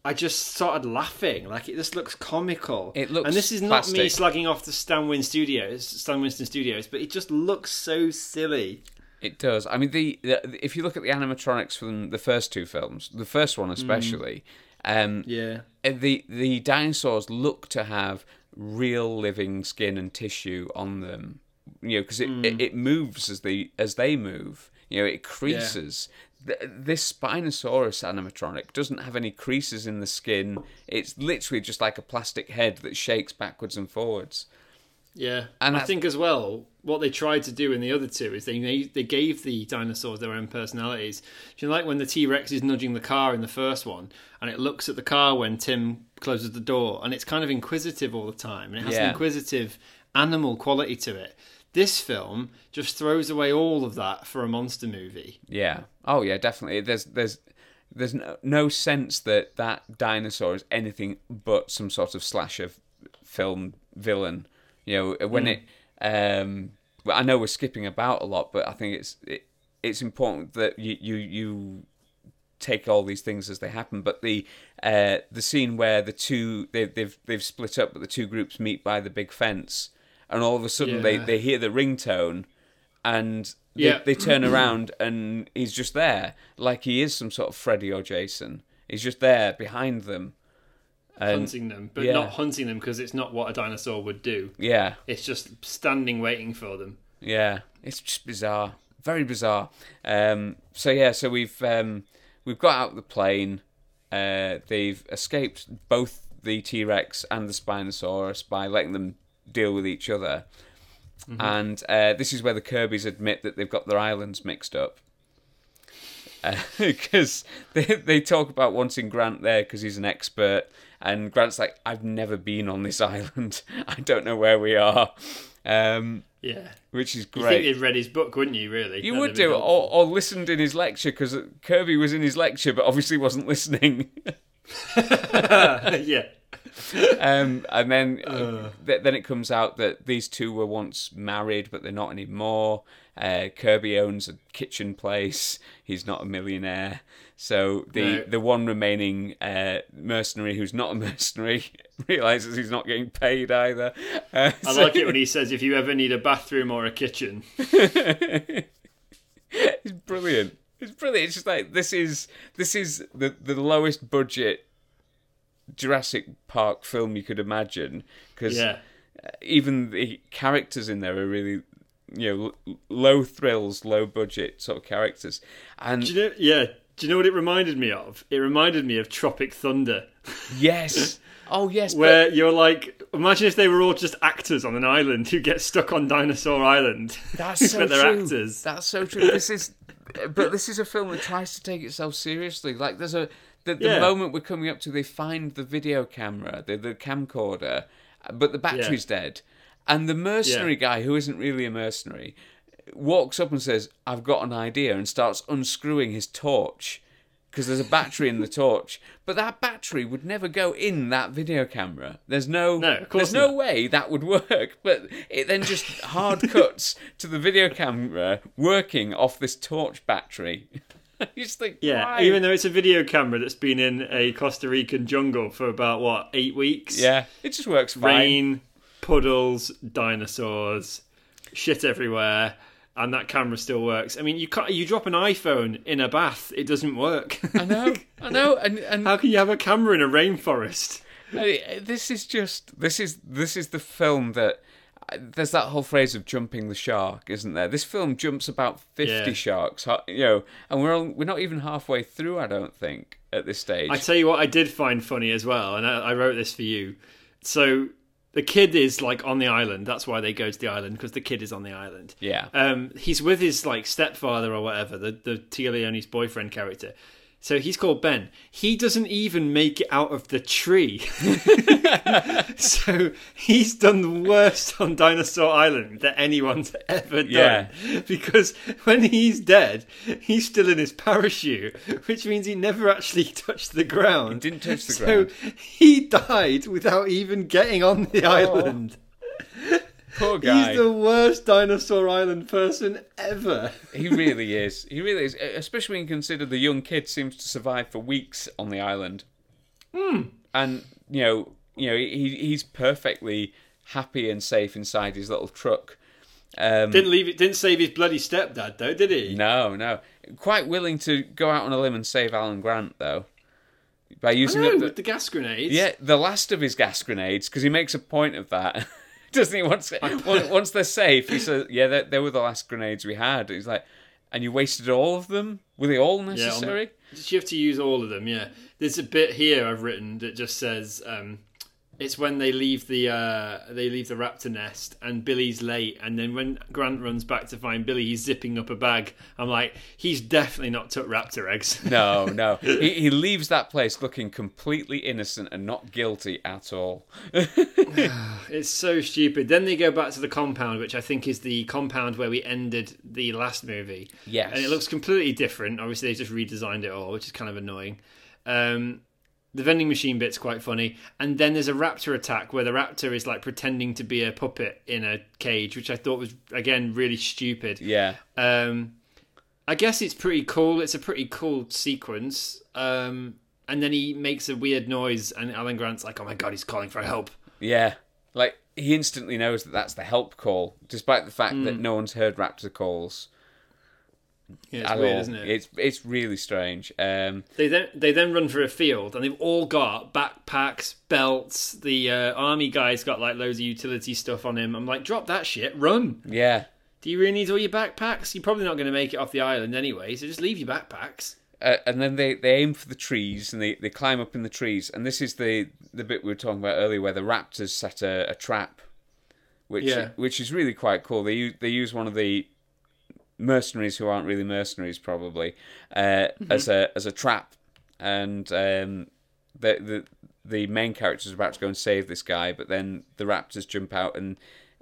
I just started laughing. Like it just looks comical. It looks and this is not me plastic. slagging off the Stan Win Studios, Stan Winston Studios, but it just looks so silly. It does. I mean, the, the if you look at the animatronics from the first two films, the first one especially, Um, Yeah. uh, the the dinosaurs look to have real living skin and tissue on them you know because it, it, it moves as they as they move you know it creases Th- this spinosaurus animatronic doesn't have any creases in the skin it's literally just like a plastic head that shakes backwards and forwards Yeah, And I think as well, what they tried to do in the other two is they made, they gave the dinosaurs their own personalities. Do you know, like when the T Rex is nudging the car in the first one, and it looks at the car when Tim closes the door, and it's kind of inquisitive all the time, and it has Yeah. an inquisitive animal quality to it. This film just throws away all of that for a monster movie. Yeah. Oh yeah, definitely. There's there's there's no, no sense that that dinosaur is anything but some sort of slasher film villain. You know, when it um well, I know we're skipping about a lot, but I think it's it, it's important that you you you take all these things as they happen. But the uh, the scene where the two they, they've they've split up, but the two groups meet by the big fence, and all of a sudden they, Yeah. they hear the ringtone, and they, Yeah. they turn around and he's just there, like he is some sort of Freddy or Jason. He's just there behind them. And hunting them, but yeah. not hunting them because it's not what a dinosaur would do. yeah, It's just standing waiting for them. Yeah, it's just bizarre, very bizarre. Um, so yeah, so we've um, we've got out the plane. Uh, they've escaped both the T Rex and the Spinosaurus by letting them deal with each other. And uh, this is where the Kirby's admit that they've got their islands mixed up. <laughs> Because they, they talk about wanting Grant there because he's an expert, and Grant's like, I've never been on this <laughs> island. I don't know where we are. Um, Yeah. which is You great. think they'd read his book, wouldn't you? Really, You That'd would do, helpful. or, or listened in his lecture because Kirby was in his lecture, but obviously wasn't listening. <laughs> yeah. <laughs> um, and then, <laughs> Uh. th- then it comes out that these two were once married, but they're not anymore. Uh, Kirby owns a kitchen place. He's not a millionaire. So the No. the one remaining uh, mercenary who's not a <laughs> mercenary realizes he's not getting paid either. Uh, I so- like it when he says, "If you ever need a bathroom or a kitchen." it's brilliant. It's brilliant. It's just like this is this is the the lowest budget Jurassic Park film you could imagine because Yeah. Uh, even the characters in there are really you know low thrills, low budget sort of characters, and Do you know? Yeah. Do you know what it reminded me of? It reminded me of Tropic Thunder, <laughs> yes, oh yes, where you're like, imagine if they were all just actors on an island who get stuck on Dinosaur Island. that's <laughs> so but they're true. actors. That's so true. This is, but this is a film that tries to take itself seriously. Like there's a the, the Yeah. moment we're coming up to, they find the video camera, the the camcorder, but the battery's dead, and the mercenary guy who isn't really a mercenary walks up and says, "I've got an idea," and starts unscrewing his torch. Because there's a battery in the <laughs> torch, but that battery would never go in that video camera. There's no, No, there's no way that would work. But it then just hard <laughs> cuts to the video camera working off this torch battery. <laughs> you just think, Yeah, why? even though it's a video camera that's been in a Costa Rican jungle for about what eight weeks. yeah, it just works fine. rain, puddles, dinosaurs, shit everywhere, and that camera still works. I mean, you can't. You drop an iPhone in a bath, it doesn't work. I know, I <laughs> know, and and How can you have a camera in a rainforest? I- this is just this is this is the film that there's that whole phrase of jumping the shark, isn't there? This film jumps about fifty Yeah. sharks, you know, and we're on, we're not even halfway through. I don't think at this stage. I tell you what, I did find funny as well, and I, I wrote this for you. So the kid is like on the island. That's why they go to the island because the kid is on the island. yeah, Um, he's with his like stepfather or whatever, the the Téa Leoni's boyfriend character. So he's called Ben. He doesn't even make it out of the tree. <laughs> <laughs> so he's done the worst on Dinosaur Island that anyone's ever done. Yeah. Because when he's dead, he's still in his parachute, which means he never actually <laughs> touched the ground. He didn't touch the so ground. So he died without even getting on the Oh. island. Poor guy. He's the worst Dinosaur Island person ever. He really is. He really is. Especially when you consider the young kid seems to survive for weeks on the island. Hmm. And you know, you know, he he's perfectly happy and safe inside his little truck. Um, Didn't leave it. Didn't save his bloody stepdad though, did he? no, no, quite willing to go out on a limb and save Alan Grant though. by I using know, the, with the gas grenades. yeah the last of his gas grenades because he makes a point of that. <laughs> <laughs> Doesn't he? Once, once once they're safe, he says, "Yeah, they, they were the last grenades we had." He's like, "And you wasted all of them? Were they all Yeah, on the- You have to use all of them, yeah. There's a bit here I've written that just says um, it's when they leave the uh, they leave the raptor nest and Billy's late, and then when Grant runs back to find Billy, he's zipping up a bag. I'm like, he's definitely not took raptor eggs. <laughs> No, no. <laughs> He, he leaves that place looking completely innocent and not guilty at all. <sighs> It's so stupid. Then they go back to the compound, which I think is the compound where we ended the last movie. Yes. And it looks completely different. Obviously, they just redesigned it all, which is kind of annoying. Um, the vending machine bit's quite funny. And then there's a raptor attack where the raptor is like pretending to be a puppet in a cage, which I thought was, again, really stupid. Yeah. Um, I guess it's pretty cool. It's a pretty cool sequence. Um, and then he makes a weird noise, and Alan Grant's like, oh my god, he's calling for help. Yeah. Like, he instantly knows that that's the help call, despite the fact that no one's heard raptor calls Yeah, it's at weird, all. isn't it? It's, it's really strange. Um, They then they then run for a field, and they've all got backpacks, belts. The uh, army guy's got like loads of utility stuff on him. I'm like, drop that shit, run. yeah. Do you really need all your backpacks? You're probably not going to make it off the island anyway, so just leave your backpacks. Uh, and then they, they aim for the trees and they, they climb up in the trees. And this is the, the bit we were talking about earlier where the raptors set a, a trap, which Yeah. which is really quite cool. They use, they use one of the mercenaries who aren't really mercenaries probably uh, as a as a trap, and um, the the the main character is about to go and save this guy, but then the raptors jump out and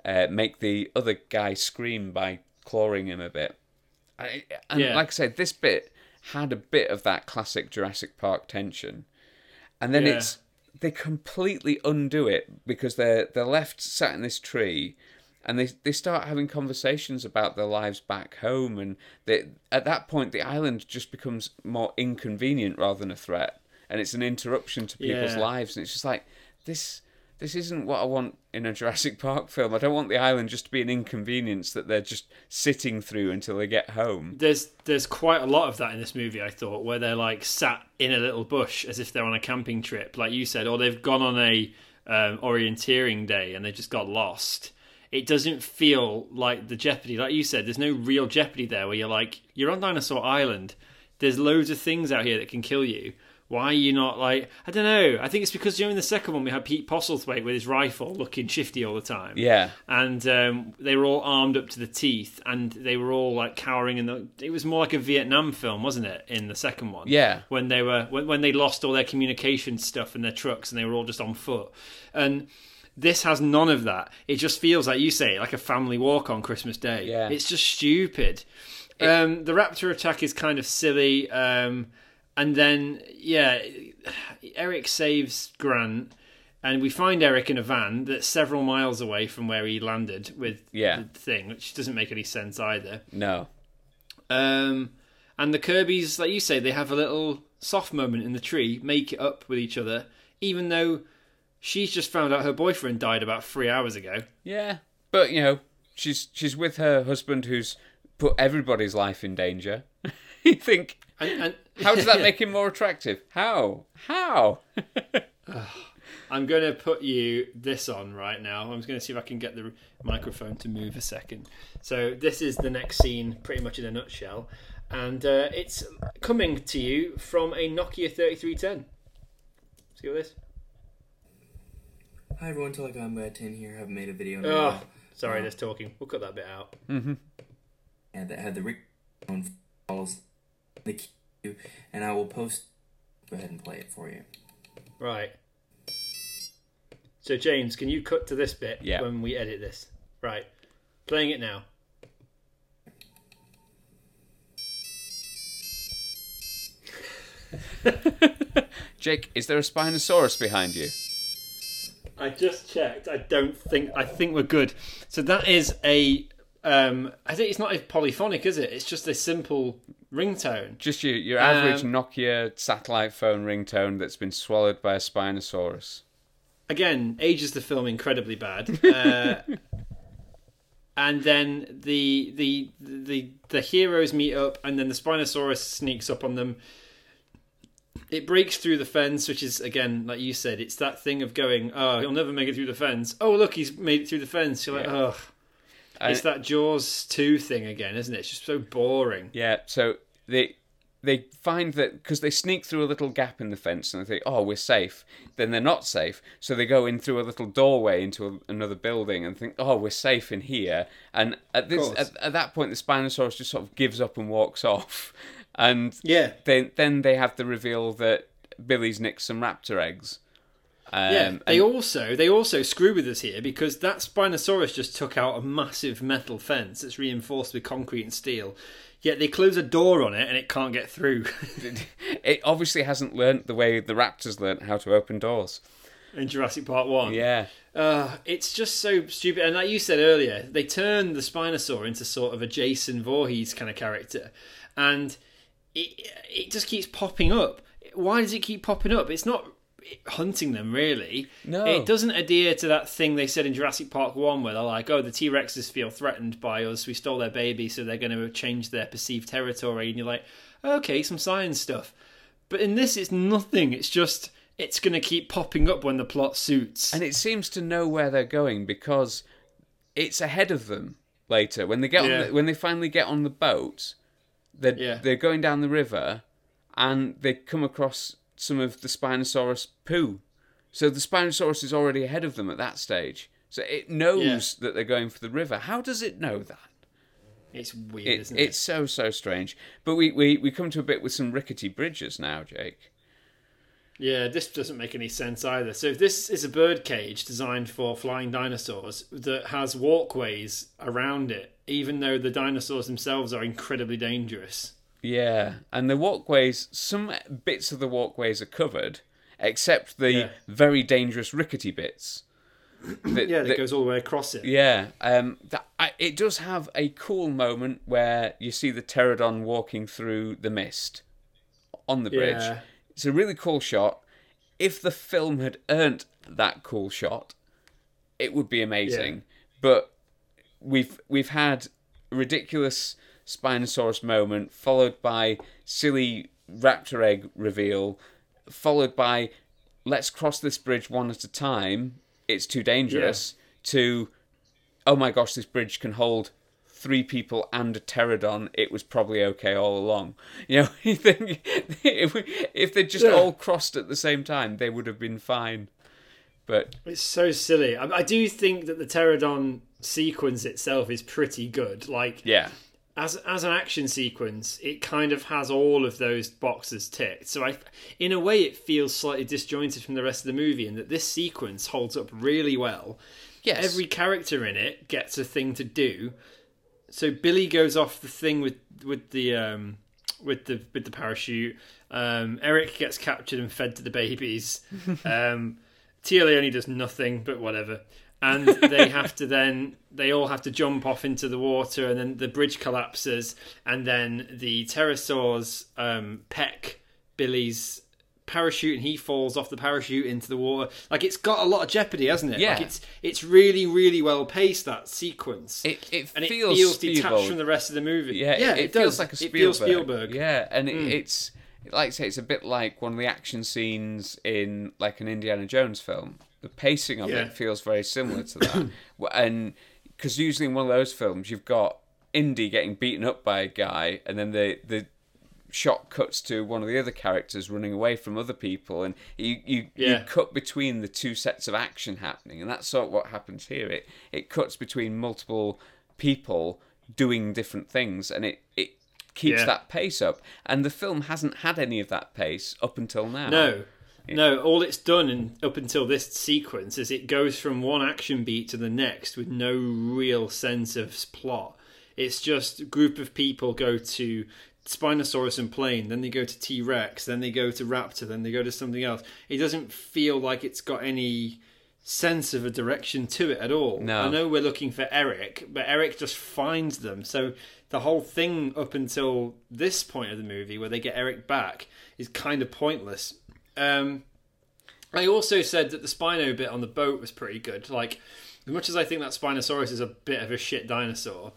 uh, make the other guy scream by clawing him a bit. I, and Yeah. like I said, this bit had a bit of that classic Jurassic Park tension, and then Yeah. it's they completely undo it because they're they're left sat in this tree, and they they start having conversations about their lives back home, and they, at that point the island just becomes more inconvenient rather than a threat, and it's an interruption to people's Yeah. lives, and it's just like this. This isn't what I want in a Jurassic <laughs> Park film. I don't want the island just to be an inconvenience that they're just sitting through until they get home. There's there's quite a lot of that in this movie. I thought where they're like sat in a little bush as if they're on a camping trip, like you said, or they've gone on a um, orienteering day and they just got lost. It doesn't feel like the jeopardy, like you said. There's no real jeopardy there where you're like you're on Dinosaur Island. There's loads of things out here that can kill you. Why are you not like I don't know. I think it's because during the second one we had Pete Postlethwaite with his rifle looking shifty all the time Yeah, and um, they were all armed up to the teeth, and they were all like cowering. In the it was more like a Vietnam film, wasn't it? In the second one, Yeah. when they were when, when they lost all their communication stuff and their trucks, and they were all just on foot, and. This has none of that. It just feels like you say, like a family walk on Christmas Day. Yeah. It's just stupid. um, the raptor attack is kind of silly. Um, and then, yeah, Eric saves Grant, and we find Eric in a van that's several miles away from where he landed with Yeah. the thing, which doesn't make any sense either. no. Um, and the Kirby's, like you say, they have a little soft moment in the tree, make it up with each other, even though she's just found out her boyfriend died about three hours ago. Yeah, but you know, she's she's with her husband who's put everybody's life in danger. <laughs> you think And, and how does that <laughs> make him more attractive? How? How? <sighs> I'm going to put you this on right now. I'm just going to see if I can get the microphone to move a second. So this is the next scene, pretty much in a nutshell, and uh, it's coming to you from a Nokia 3310. See what this? Hi everyone, Telecom Guy 10 here. Haven't made a video in a Oh, while. sorry, uh, there's talking. We'll cut that bit out. Mm-hmm. And that had the ring phone calls the queue, and I will post. Go ahead and play it for you. Right. So James, can you cut to this bit Yeah. when we edit this? Right. Playing it now. <laughs> Jake, is there a Spinosaurus behind you? I just checked. I don't think. I think we're good. So that is a. Um, I think it's not a polyphonic, is it? It's just a simple ringtone. Just your your average Um, Nokia satellite phone ringtone that's been swallowed by a Spinosaurus. Again, ages the film incredibly bad. <laughs> Uh, and then the the the the heroes meet up, and then the Spinosaurus sneaks up on them. It breaks through the fence, which is again, like you said, it's that thing of going, oh, he'll never make it through the fence. Oh, look, he's made it through the fence. You're like, Yeah. ugh. And- It's that Jaws two thing again, isn't it? It's just so boring. Yeah, so they they find that because they sneak through a little gap in the fence and they think, oh, we're safe. Then they're not safe, so they go in through a little doorway into a, another building and think, oh, we're safe in here. And at this at, at that point, the Spinosaurus just sort of gives up and walks <laughs> off. And Yeah. then then they have the reveal that Billy's nicked some raptor eggs. Um, Yeah, and- they also they also screw with us here because that Spinosaurus just took out a massive metal fence that's reinforced with concrete and steel. Yet they close a door on it and it can't get through. <laughs> it obviously hasn't learnt the way the raptors learnt how to open doors. in Jurassic Park One. Yeah. Uh, it's just so stupid. And like you said earlier, they turned the Spinosaur into sort of a Jason Voorhees kind of character, and it it just keeps popping up. Why does it keep popping up? It's not hunting them really. No. it doesn't adhere to that thing they said in Jurassic Park One, where they're like, "Oh, the T Rexes feel threatened by us. We stole their baby, so they're going to change their perceived territory." And you're like, "Okay, some science stuff." But in this, it's nothing. It's just it's going to keep popping up when the plot suits. And it seems to know where they're going because it's ahead of them later when they get Yeah. on the, when they finally get on the boat. They're Yeah. they're going down the river, and they come across some of the Spinosaurus poo. So the Spinosaurus is already ahead of them at that stage. So it knows that they're going for the river. How does it know that? It's weird, it? it's so so strange. But we, we we come to a bit with some rickety bridges now, Jake. Yeah, this doesn't make any sense either. So this is a bird cage designed for flying dinosaurs that has walkways around it, even though the dinosaurs themselves are incredibly dangerous. Yeah, and the walkways, some bits of the walkways are covered, except the Yeah. very dangerous rickety bits. That- <clears throat> Yeah, that that- goes all the way across it. yeah. Um, that, I, it does have a cool moment where you see the pterodon walking through the mist on the bridge. Yeah. It's a really cool shot. If the film had earned that cool shot, it would be amazing. Yeah. But we've we've had a ridiculous Spinosaurus moment, followed by silly raptor egg reveal, followed by let's cross this bridge one at a time. It's too dangerous. To oh my gosh, this bridge can hold three people and a pterodon. It was probably okay all along. <laughs> You know, you think if, if they just Yeah. all crossed at the same time, they would have been fine. But It's so silly. I, I do think that the pterodon sequence itself is pretty good. Like yeah, as as an action sequence, it kind of has all of those boxes ticked. So I, in a way, it feels slightly disjointed from the rest of the movie, and that this sequence holds up really well. yes, Every character in it gets a thing to do. So Billy goes off the thing with with the um, with the with the parachute. Um, Eric gets captured and fed to the babies. <laughs> Um, Leoni does nothing, but whatever. And they <laughs> have to then they all have to jump off into the water, and then the bridge collapses, and then the pterosaurs um, peck Billy's parachute, and he falls off the parachute into the water. Like it's got a lot of jeopardy, hasn't it? Yeah. Like it's it's really really well paced that sequence. it it and feels, it feels detached from the rest of the movie. Yeah, yeah, it, it, feels does. like a Spielberg. It feels Spielberg. Yeah, and it, mm. it's like I say, it's a bit like one of the action scenes in like an Indiana Jones film. The pacing of Yeah. it feels very similar to that, <coughs> and because usually in one of those films you've got Indy getting beaten up by a guy, and then the the shot cuts to one of the other characters running away from other people, and you you, you cut between the two sets of action happening, and that's sort of what happens here. It it cuts between multiple people doing different things, and it it keeps Yeah. that pace up. And the film hasn't had any of that pace up until now. No, no. All it's done in, up until this sequence is it goes from one action beat to the next with no real sense of plot. It's just a group of people go to Spinosaurus and plane, then they go to T Rex, then they go to Raptor, then they go to something else. It doesn't feel like it's got any sense of a direction to it at all. No. I know we're looking for Eric, but Eric just finds them. So the whole thing up until this point of the movie, where they get Eric back, is kind of pointless. Um, I also said that the Spino bit on the boat was pretty good. Like, as much as I think that Spinosaurus is a bit of a shit dinosaur,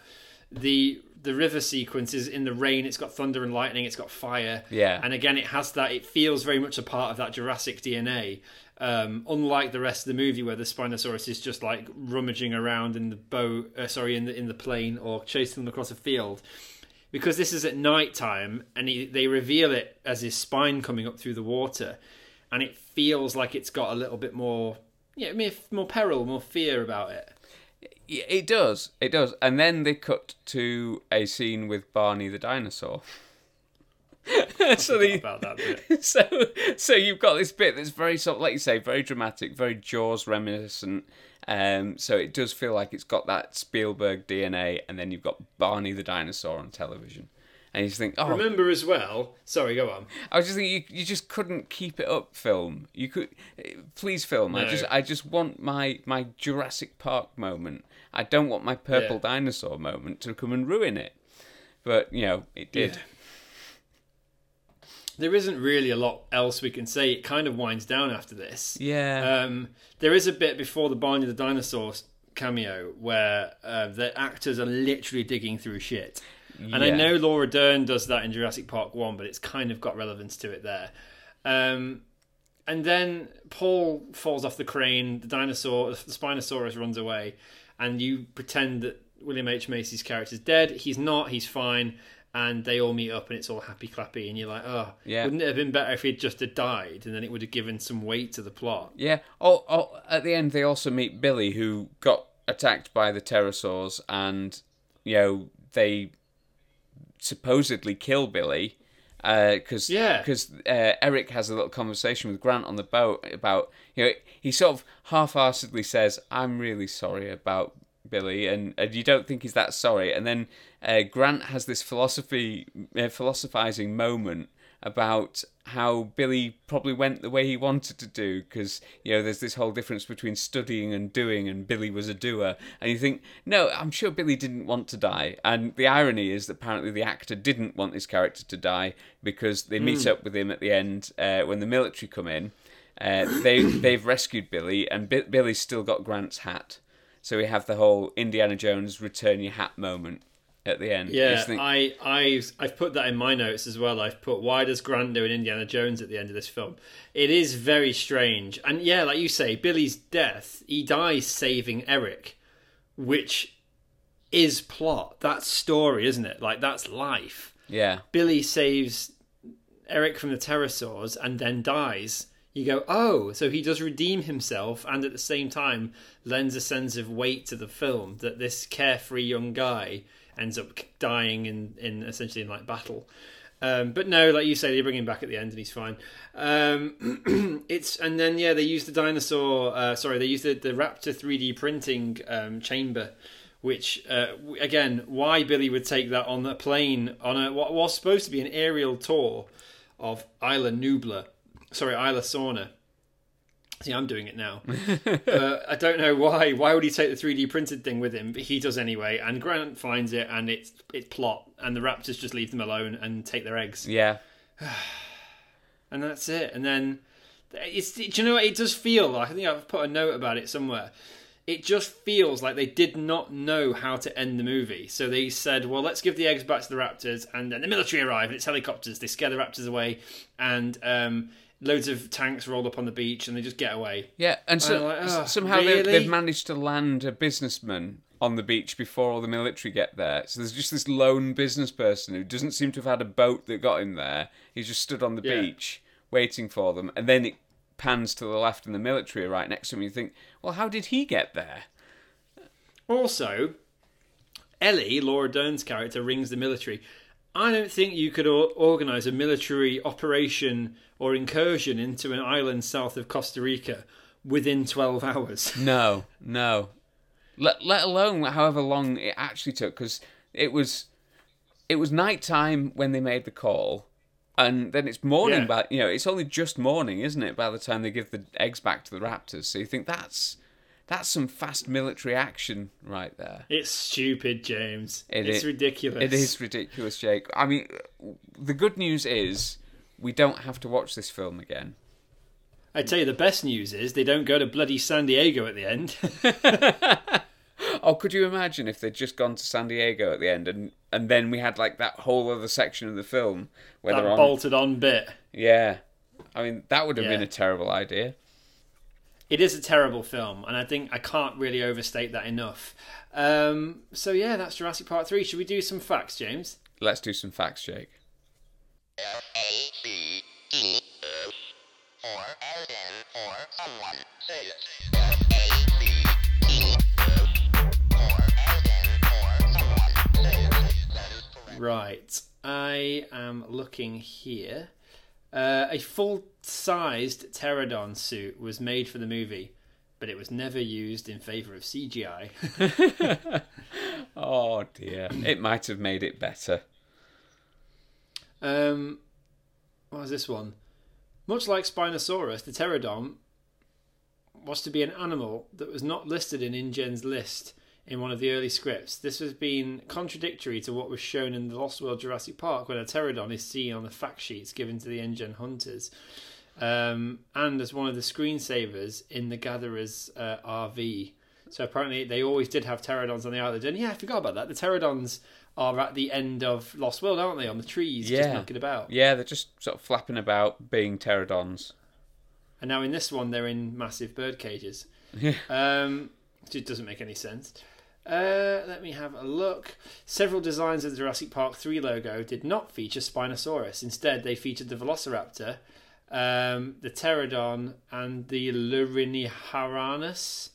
the the river sequence is in the rain. It's got thunder and lightning. It's got fire. Yeah. And again, it has that. It feels very much a part of that Jurassic DNA. Um, unlike the rest of the movie, where the Spinosaurus is just like rummaging around in the boat, uh, sorry, in the in the plane or chasing them across a field, because this is at night time and he, they reveal it as his spine coming up through the water, and it feels like it's got a little bit more, yeah, more- more peril, more fear about it. It does, it does. And then they cut to a scene with Barney the dinosaur. <laughs> so the, about that bit. <laughs> so so you've got this bit that's very sort of like you say, very dramatic, very Jaws reminiscent. Um, so it does feel like it's got that Spielberg DNA, and then you've got Barney the dinosaur on television, and you just think, oh, Remember as well. Sorry, go on. I was just thinking you, you just couldn't keep it up, film. You could, please, film. I just I just want my my Jurassic Park moment. I don't want my purple Yeah. dinosaur moment to come and ruin it. But you know, it did. There isn't really a lot else we can say. It kind of winds down after this. Yeah. Um, there is a bit before the Barney the Dinosaur cameo where uh, the actors are literally digging through shit. And I know Laura Dern does that in Jurassic Park 1, but it's kind of got relevance to it there. Um, and then Paul falls off the crane, the dinosaur, the Spinosaurus runs away, and you pretend that William H. Macy's character's dead. He's not, he's fine. And they all meet up and it's all happy clappy, and you're like, oh, Yeah. wouldn't it have been better if he'd just had died, and then it would have given some weight to the plot? Yeah. Oh, oh, at the end they also meet Billy, who got attacked by the pterosaurs, and you know they supposedly kill Billy because Yeah. because uh, Eric has a little conversation with Grant on the boat about you know he sort of half-heartedly says I'm really sorry about Billy and, and you don't think he's that sorry and then uh, Grant has this philosophy uh, philosophizing moment about how Billy probably went the way he wanted to do because you know there's this whole difference between studying and doing and Billy was a doer. And you think no I'm sure Billy didn't want to die. And the irony is that apparently the actor didn't want his character to die because they meet up with him at the end uh, when the military come in. Uh, they they've rescued Billy and Bi- Billy's still got Grant's hat. So we have the whole Indiana Jones return your hat moment at the end Yeah, think- I, I, I've put that in my notes as well. I've put why does Grant do an Indiana Jones at the end of this film? It is very strange, and yeah, like you say, Billy's death. He dies saving Eric, which is plot. That's story, isn't it? Like that's life. yeah Billy saves Eric from the pterosaurs and then dies. You go, oh, so he does redeem himself, and at the same time lends a sense of weight to the film that this carefree young guy ends up dying in, in essentially in like battle. Um, but no, like you say, they bring him back at the end and he's fine. Um, <clears throat> it's and then yeah, they use the dinosaur. Uh, sorry, they use the, the Raptor 3D printing um, chamber, which uh, again, why Billy would take that on a plane on a what was supposed to be an aerial tour of Isla Nublar. Sorry, Isla Sorna. See, I'm doing it now. <laughs> uh, I don't know why. Why would he take the 3D printed thing with him? But he does anyway. And Grant finds it, and it's it's plot. And the raptors just leave them alone and take their eggs, yeah <sighs> and that's it. And then it's. Do you know what? It does feel like I think I've put a note about it somewhere. It just feels like they did not know how to end the movie, so they said, "Well, let's give the eggs back to the raptors." And then the military arrive, and it's helicopters. They scare the raptors away, and um, loads of tanks roll up on the beach, and they just get away. Yeah, and so, I'm like, "Oh, somehow really?" they've managed to land a businessman on the beach before all the military get there. So there's just this lone business person who doesn't seem to have had a boat that got him there. He's just stood on the Yeah. beach waiting for them, and then it pans to the left and the military are right next to him. You think, well, how did he get there? Also, Ellie, Laura Dern's character, rings the military. I don't think you could organise a military operation or incursion into an island south of Costa Rica within 12 hours. <laughs> No, no. Let let alone however long it actually took, because it was it was night time when they made the call, and then it's morning. Yeah. By you know, it's only just morning, isn't it? By the time they give the eggs back to the raptors, so you think that's that's some fast military action right there. It's stupid, James. It it's i- ridiculous. It is ridiculous, Jake. I mean, the good news is we don't have to watch this film again. I tell you, the best news is they don't go to bloody San Diego at the end. <laughs> Oh could you imagine if they'd just gone to San Diego at the end, and and then we had like that whole other section of the film where That they're on. bolted on bit. Yeah, I mean that would have been a terrible idea. It is a terrible film, and I think I can't really overstate that enough. Um, so yeah, that's Jurassic Park three. Should we do some facts, James? Let's do some facts, Jake. F A C S or as or someone say it. F A C S or as or someone say it. That is correct. Right, I am looking here. Uh, a full-sized pterodon suit was made for the movie, but it was never used in favor of CGI. <laughs> Oh dear, it might have made it better. Um, what was this one? Much like Spinosaurus, the pterodon was to be an animal that was not listed in InGen's list in one of the early scripts. This has been contradictory to what was shown in the Lost World Jurassic Park, when a pterodon is seen on the fact sheets given to the InGen hunters, um, and as one of the screensavers in the Gatherer's uh, RV. So apparently, they always did have pterodons on the island. And yeah, I forgot about that. The pterodons are at the end of Lost World, aren't they? On the trees, just Yeah. knocking about. Yeah, they're just sort of flapping about, being pterodons. And now in this one, they're in massive bird cages. Yeah. Um, it doesn't make any sense. Uh, let me have a look. Several designs of the Jurassic Park 3 logo did not feature Spinosaurus. Instead, they featured the Velociraptor, um, the Pterodon, and the Luriniharanus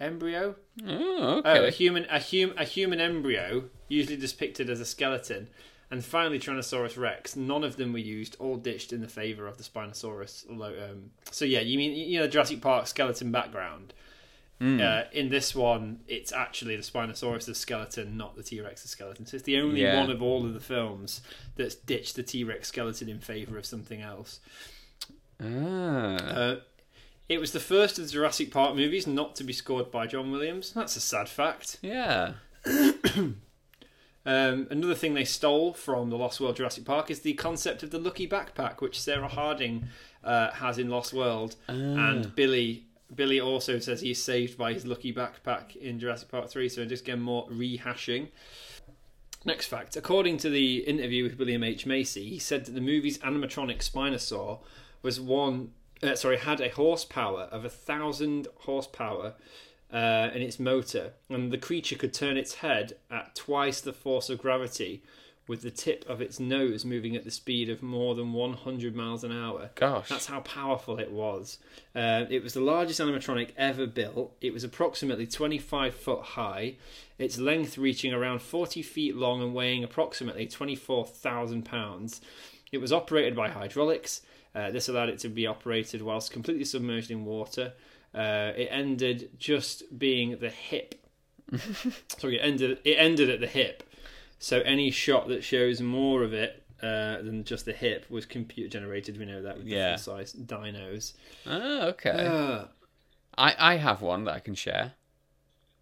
embryo. Oh, Oh, a human, a, hum, a human embryo, usually depicted as a skeleton, and finally Tyrannosaurus Rex. None of them were used, all ditched in the favour of the Spinosaurus. Um, so yeah, you mean you know Jurassic Park skeleton background? Uh, in this one, it's actually the Spinosaurus skeleton, not the T Rex skeleton. So it's the only Yeah. one of all of the films that's ditched the T Rex skeleton in favour of something else. Ah. Uh, it was the first of the Jurassic Park movies not to be scored by John Williams. That's a sad fact. Yeah. <coughs> Um, another thing they stole from the Lost World Jurassic Park is the concept of the lucky backpack, which Sarah Harding uh, has in Lost World, and Billy. Billy also says he's saved by his lucky backpack in Jurassic Park 3, so just again more rehashing. Next fact according to the interview with William H. Macy, he said that the movie's animatronic Spinosaur was one, uh, sorry, had a horsepower of a thousand horsepower uh, in its motor, and the creature could turn its head at twice the force of gravity, with the tip of its nose moving at the speed of more than 100 miles an hour. Gosh. That's how powerful it was. Uh, it was the largest animatronic ever built. It was approximately 25 foot high, its length reaching around 40 feet long and weighing approximately 24,000 pounds. It was operated by hydraulics. Uh, this allowed it to be operated whilst completely submerged in water. Uh, it ended just being the hip. <laughs> Sorry, it ended. It ended at the hip. So any shot that shows more of it uh, than just the hip was computer generated. We know that with Yeah. the size dinos. Ah, okay. Uh, I, I have one that I can share.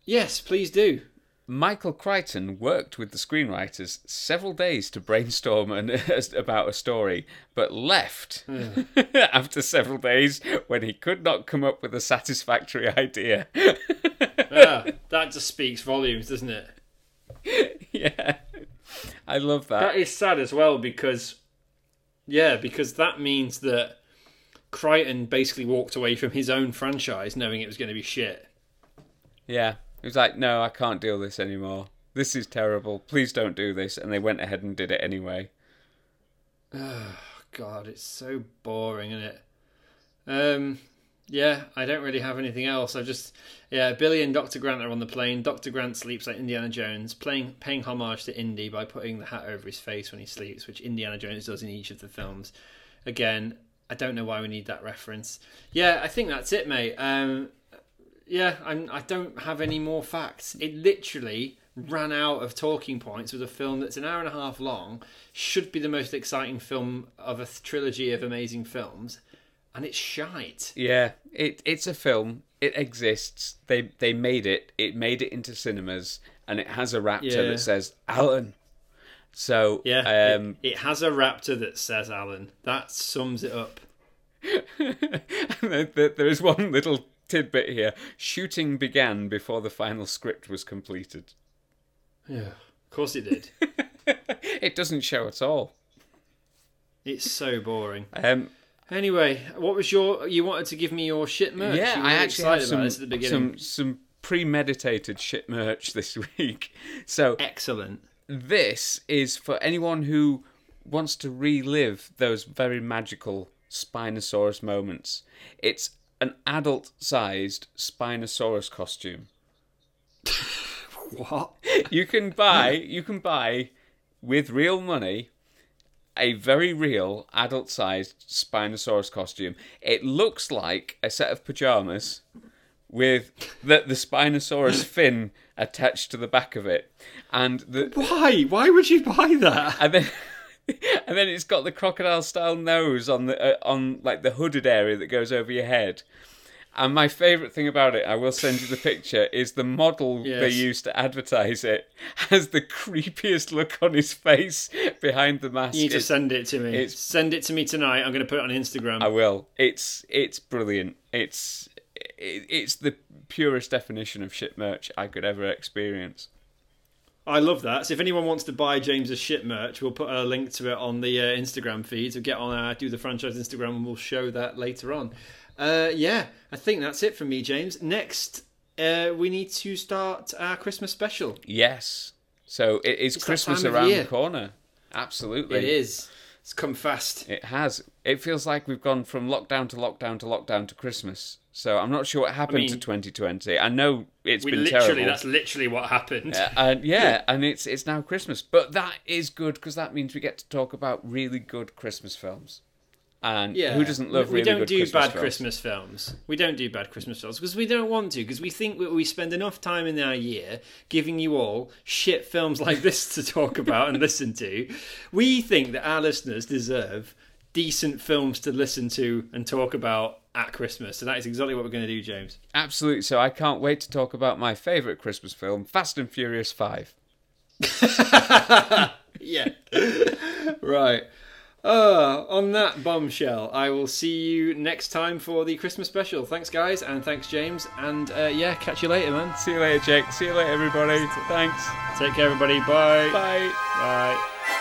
yes, please do. Michael Crichton worked with the screenwriters several days to brainstorm an, <laughs> about a story, but left <laughs> after several days when he could not come up with a satisfactory <laughs> idea. Ah, that just speaks volumes, doesn't it? <laughs> yeah, I love that. That is sad as well because, yeah, because that means that Crichton basically walked away from his own franchise knowing it was going to be shit. Yeah, he was like, "No, I can't deal this anymore. This is terrible. Please don't do this." And they went ahead and did it anyway. <sighs> God, it's so boring, isn't it? Um, yeah, I don't really have anything else. I just, yeah, Billy and Doctor Grant are on the plane. Doctor Grant sleeps like Indiana Jones, playing paying homage to Indy by putting the hat over his face when he sleeps, which Indiana Jones does in each of the films. Again, I don't know why we need that reference. Yeah, I think that's it, mate. Um, yeah, I'm, I don't have any more facts. It literally ran out of talking points with a film that's an hour and a half long, should be the most exciting film of a trilogy of amazing films, and it's shite. Yeah, it it's a film. It exists. They they made it. It made it into cinemas, and it has a raptor Yeah. that says Alan. So Yeah, um, it, it has a raptor that says Alan. That sums it up. <laughs> there there is one little tidbit here. Shooting began before the final script was completed. Yeah, of course it did. <laughs> It doesn't show at all. it's so boring. Um, Anyway, what was your? You wanted to give me your shit merch. yeah, You I actually have some this at the beginning. some some premeditated shit merch this <laughs> week. So Excellent. this is for anyone who wants to relive those very magical Spinosaurus moments. It's an adult-sized Spinosaurus costume. <laughs> What? You can buy you can buy with real money a very real adult-sized Spinosaurus costume. It looks like a set of pajamas with the, the Spinosaurus <laughs> fin attached to the back of it, and the Why? Why would you buy that? and then <laughs> and then it's got the crocodile style nose on the uh, on like the hooded area that goes over your head. And my favourite thing about it, I will send you the picture, is the model they used to advertise it <laughs> has the creepiest look on his face behind the mask. You need to It's- send it to me. it's- Send it to me tonight. I'm going to put it on Instagram. I will. It's it's brilliant. It's it, it's the purest definition of shit merch I could ever experience. I love that. So if anyone wants to buy James's shit merch, we'll put a link to it on the uh, Instagram feed. So get on our Do the Franchise Instagram and we'll show that later on. Uh, yeah, I think that's it from me, James. Next, uh, we need to start our Christmas special. Yes. So it is It's Christmas around the corner. Absolutely. It is. It's come fast. It has. It feels like we've gone from lockdown to lockdown to lockdown to Christmas. So I'm not sure what happened mean- to 2020. I know it's We been literally, terrible. that's literally what happened. Uh, and yeah, <laughs> and it's it's now Christmas, but that is good because that means we get to talk about really good Christmas films. And Yeah, who doesn't love we, really we don't do Christmas bad films? Christmas films. We don't do bad Christmas films because we don't want to. Because we think we, we spend enough time in our year giving you all shit films like this to talk about and listen to. We think that our listeners deserve decent films to listen to and talk about at Christmas. So that is exactly what we're going to do, James. Absolutely. So I can't wait to talk about my favourite Christmas film, Fast and Furious Five. <laughs> Yeah. <laughs> right. Uh, on that bombshell, I will see you next time for the Christmas special. Thanks, guys, and thanks, James. And uh, yeah, catch you later, man. See you later, Jake. See you later, everybody. Thanks. Take care, everybody. Bye. Bye. Bye.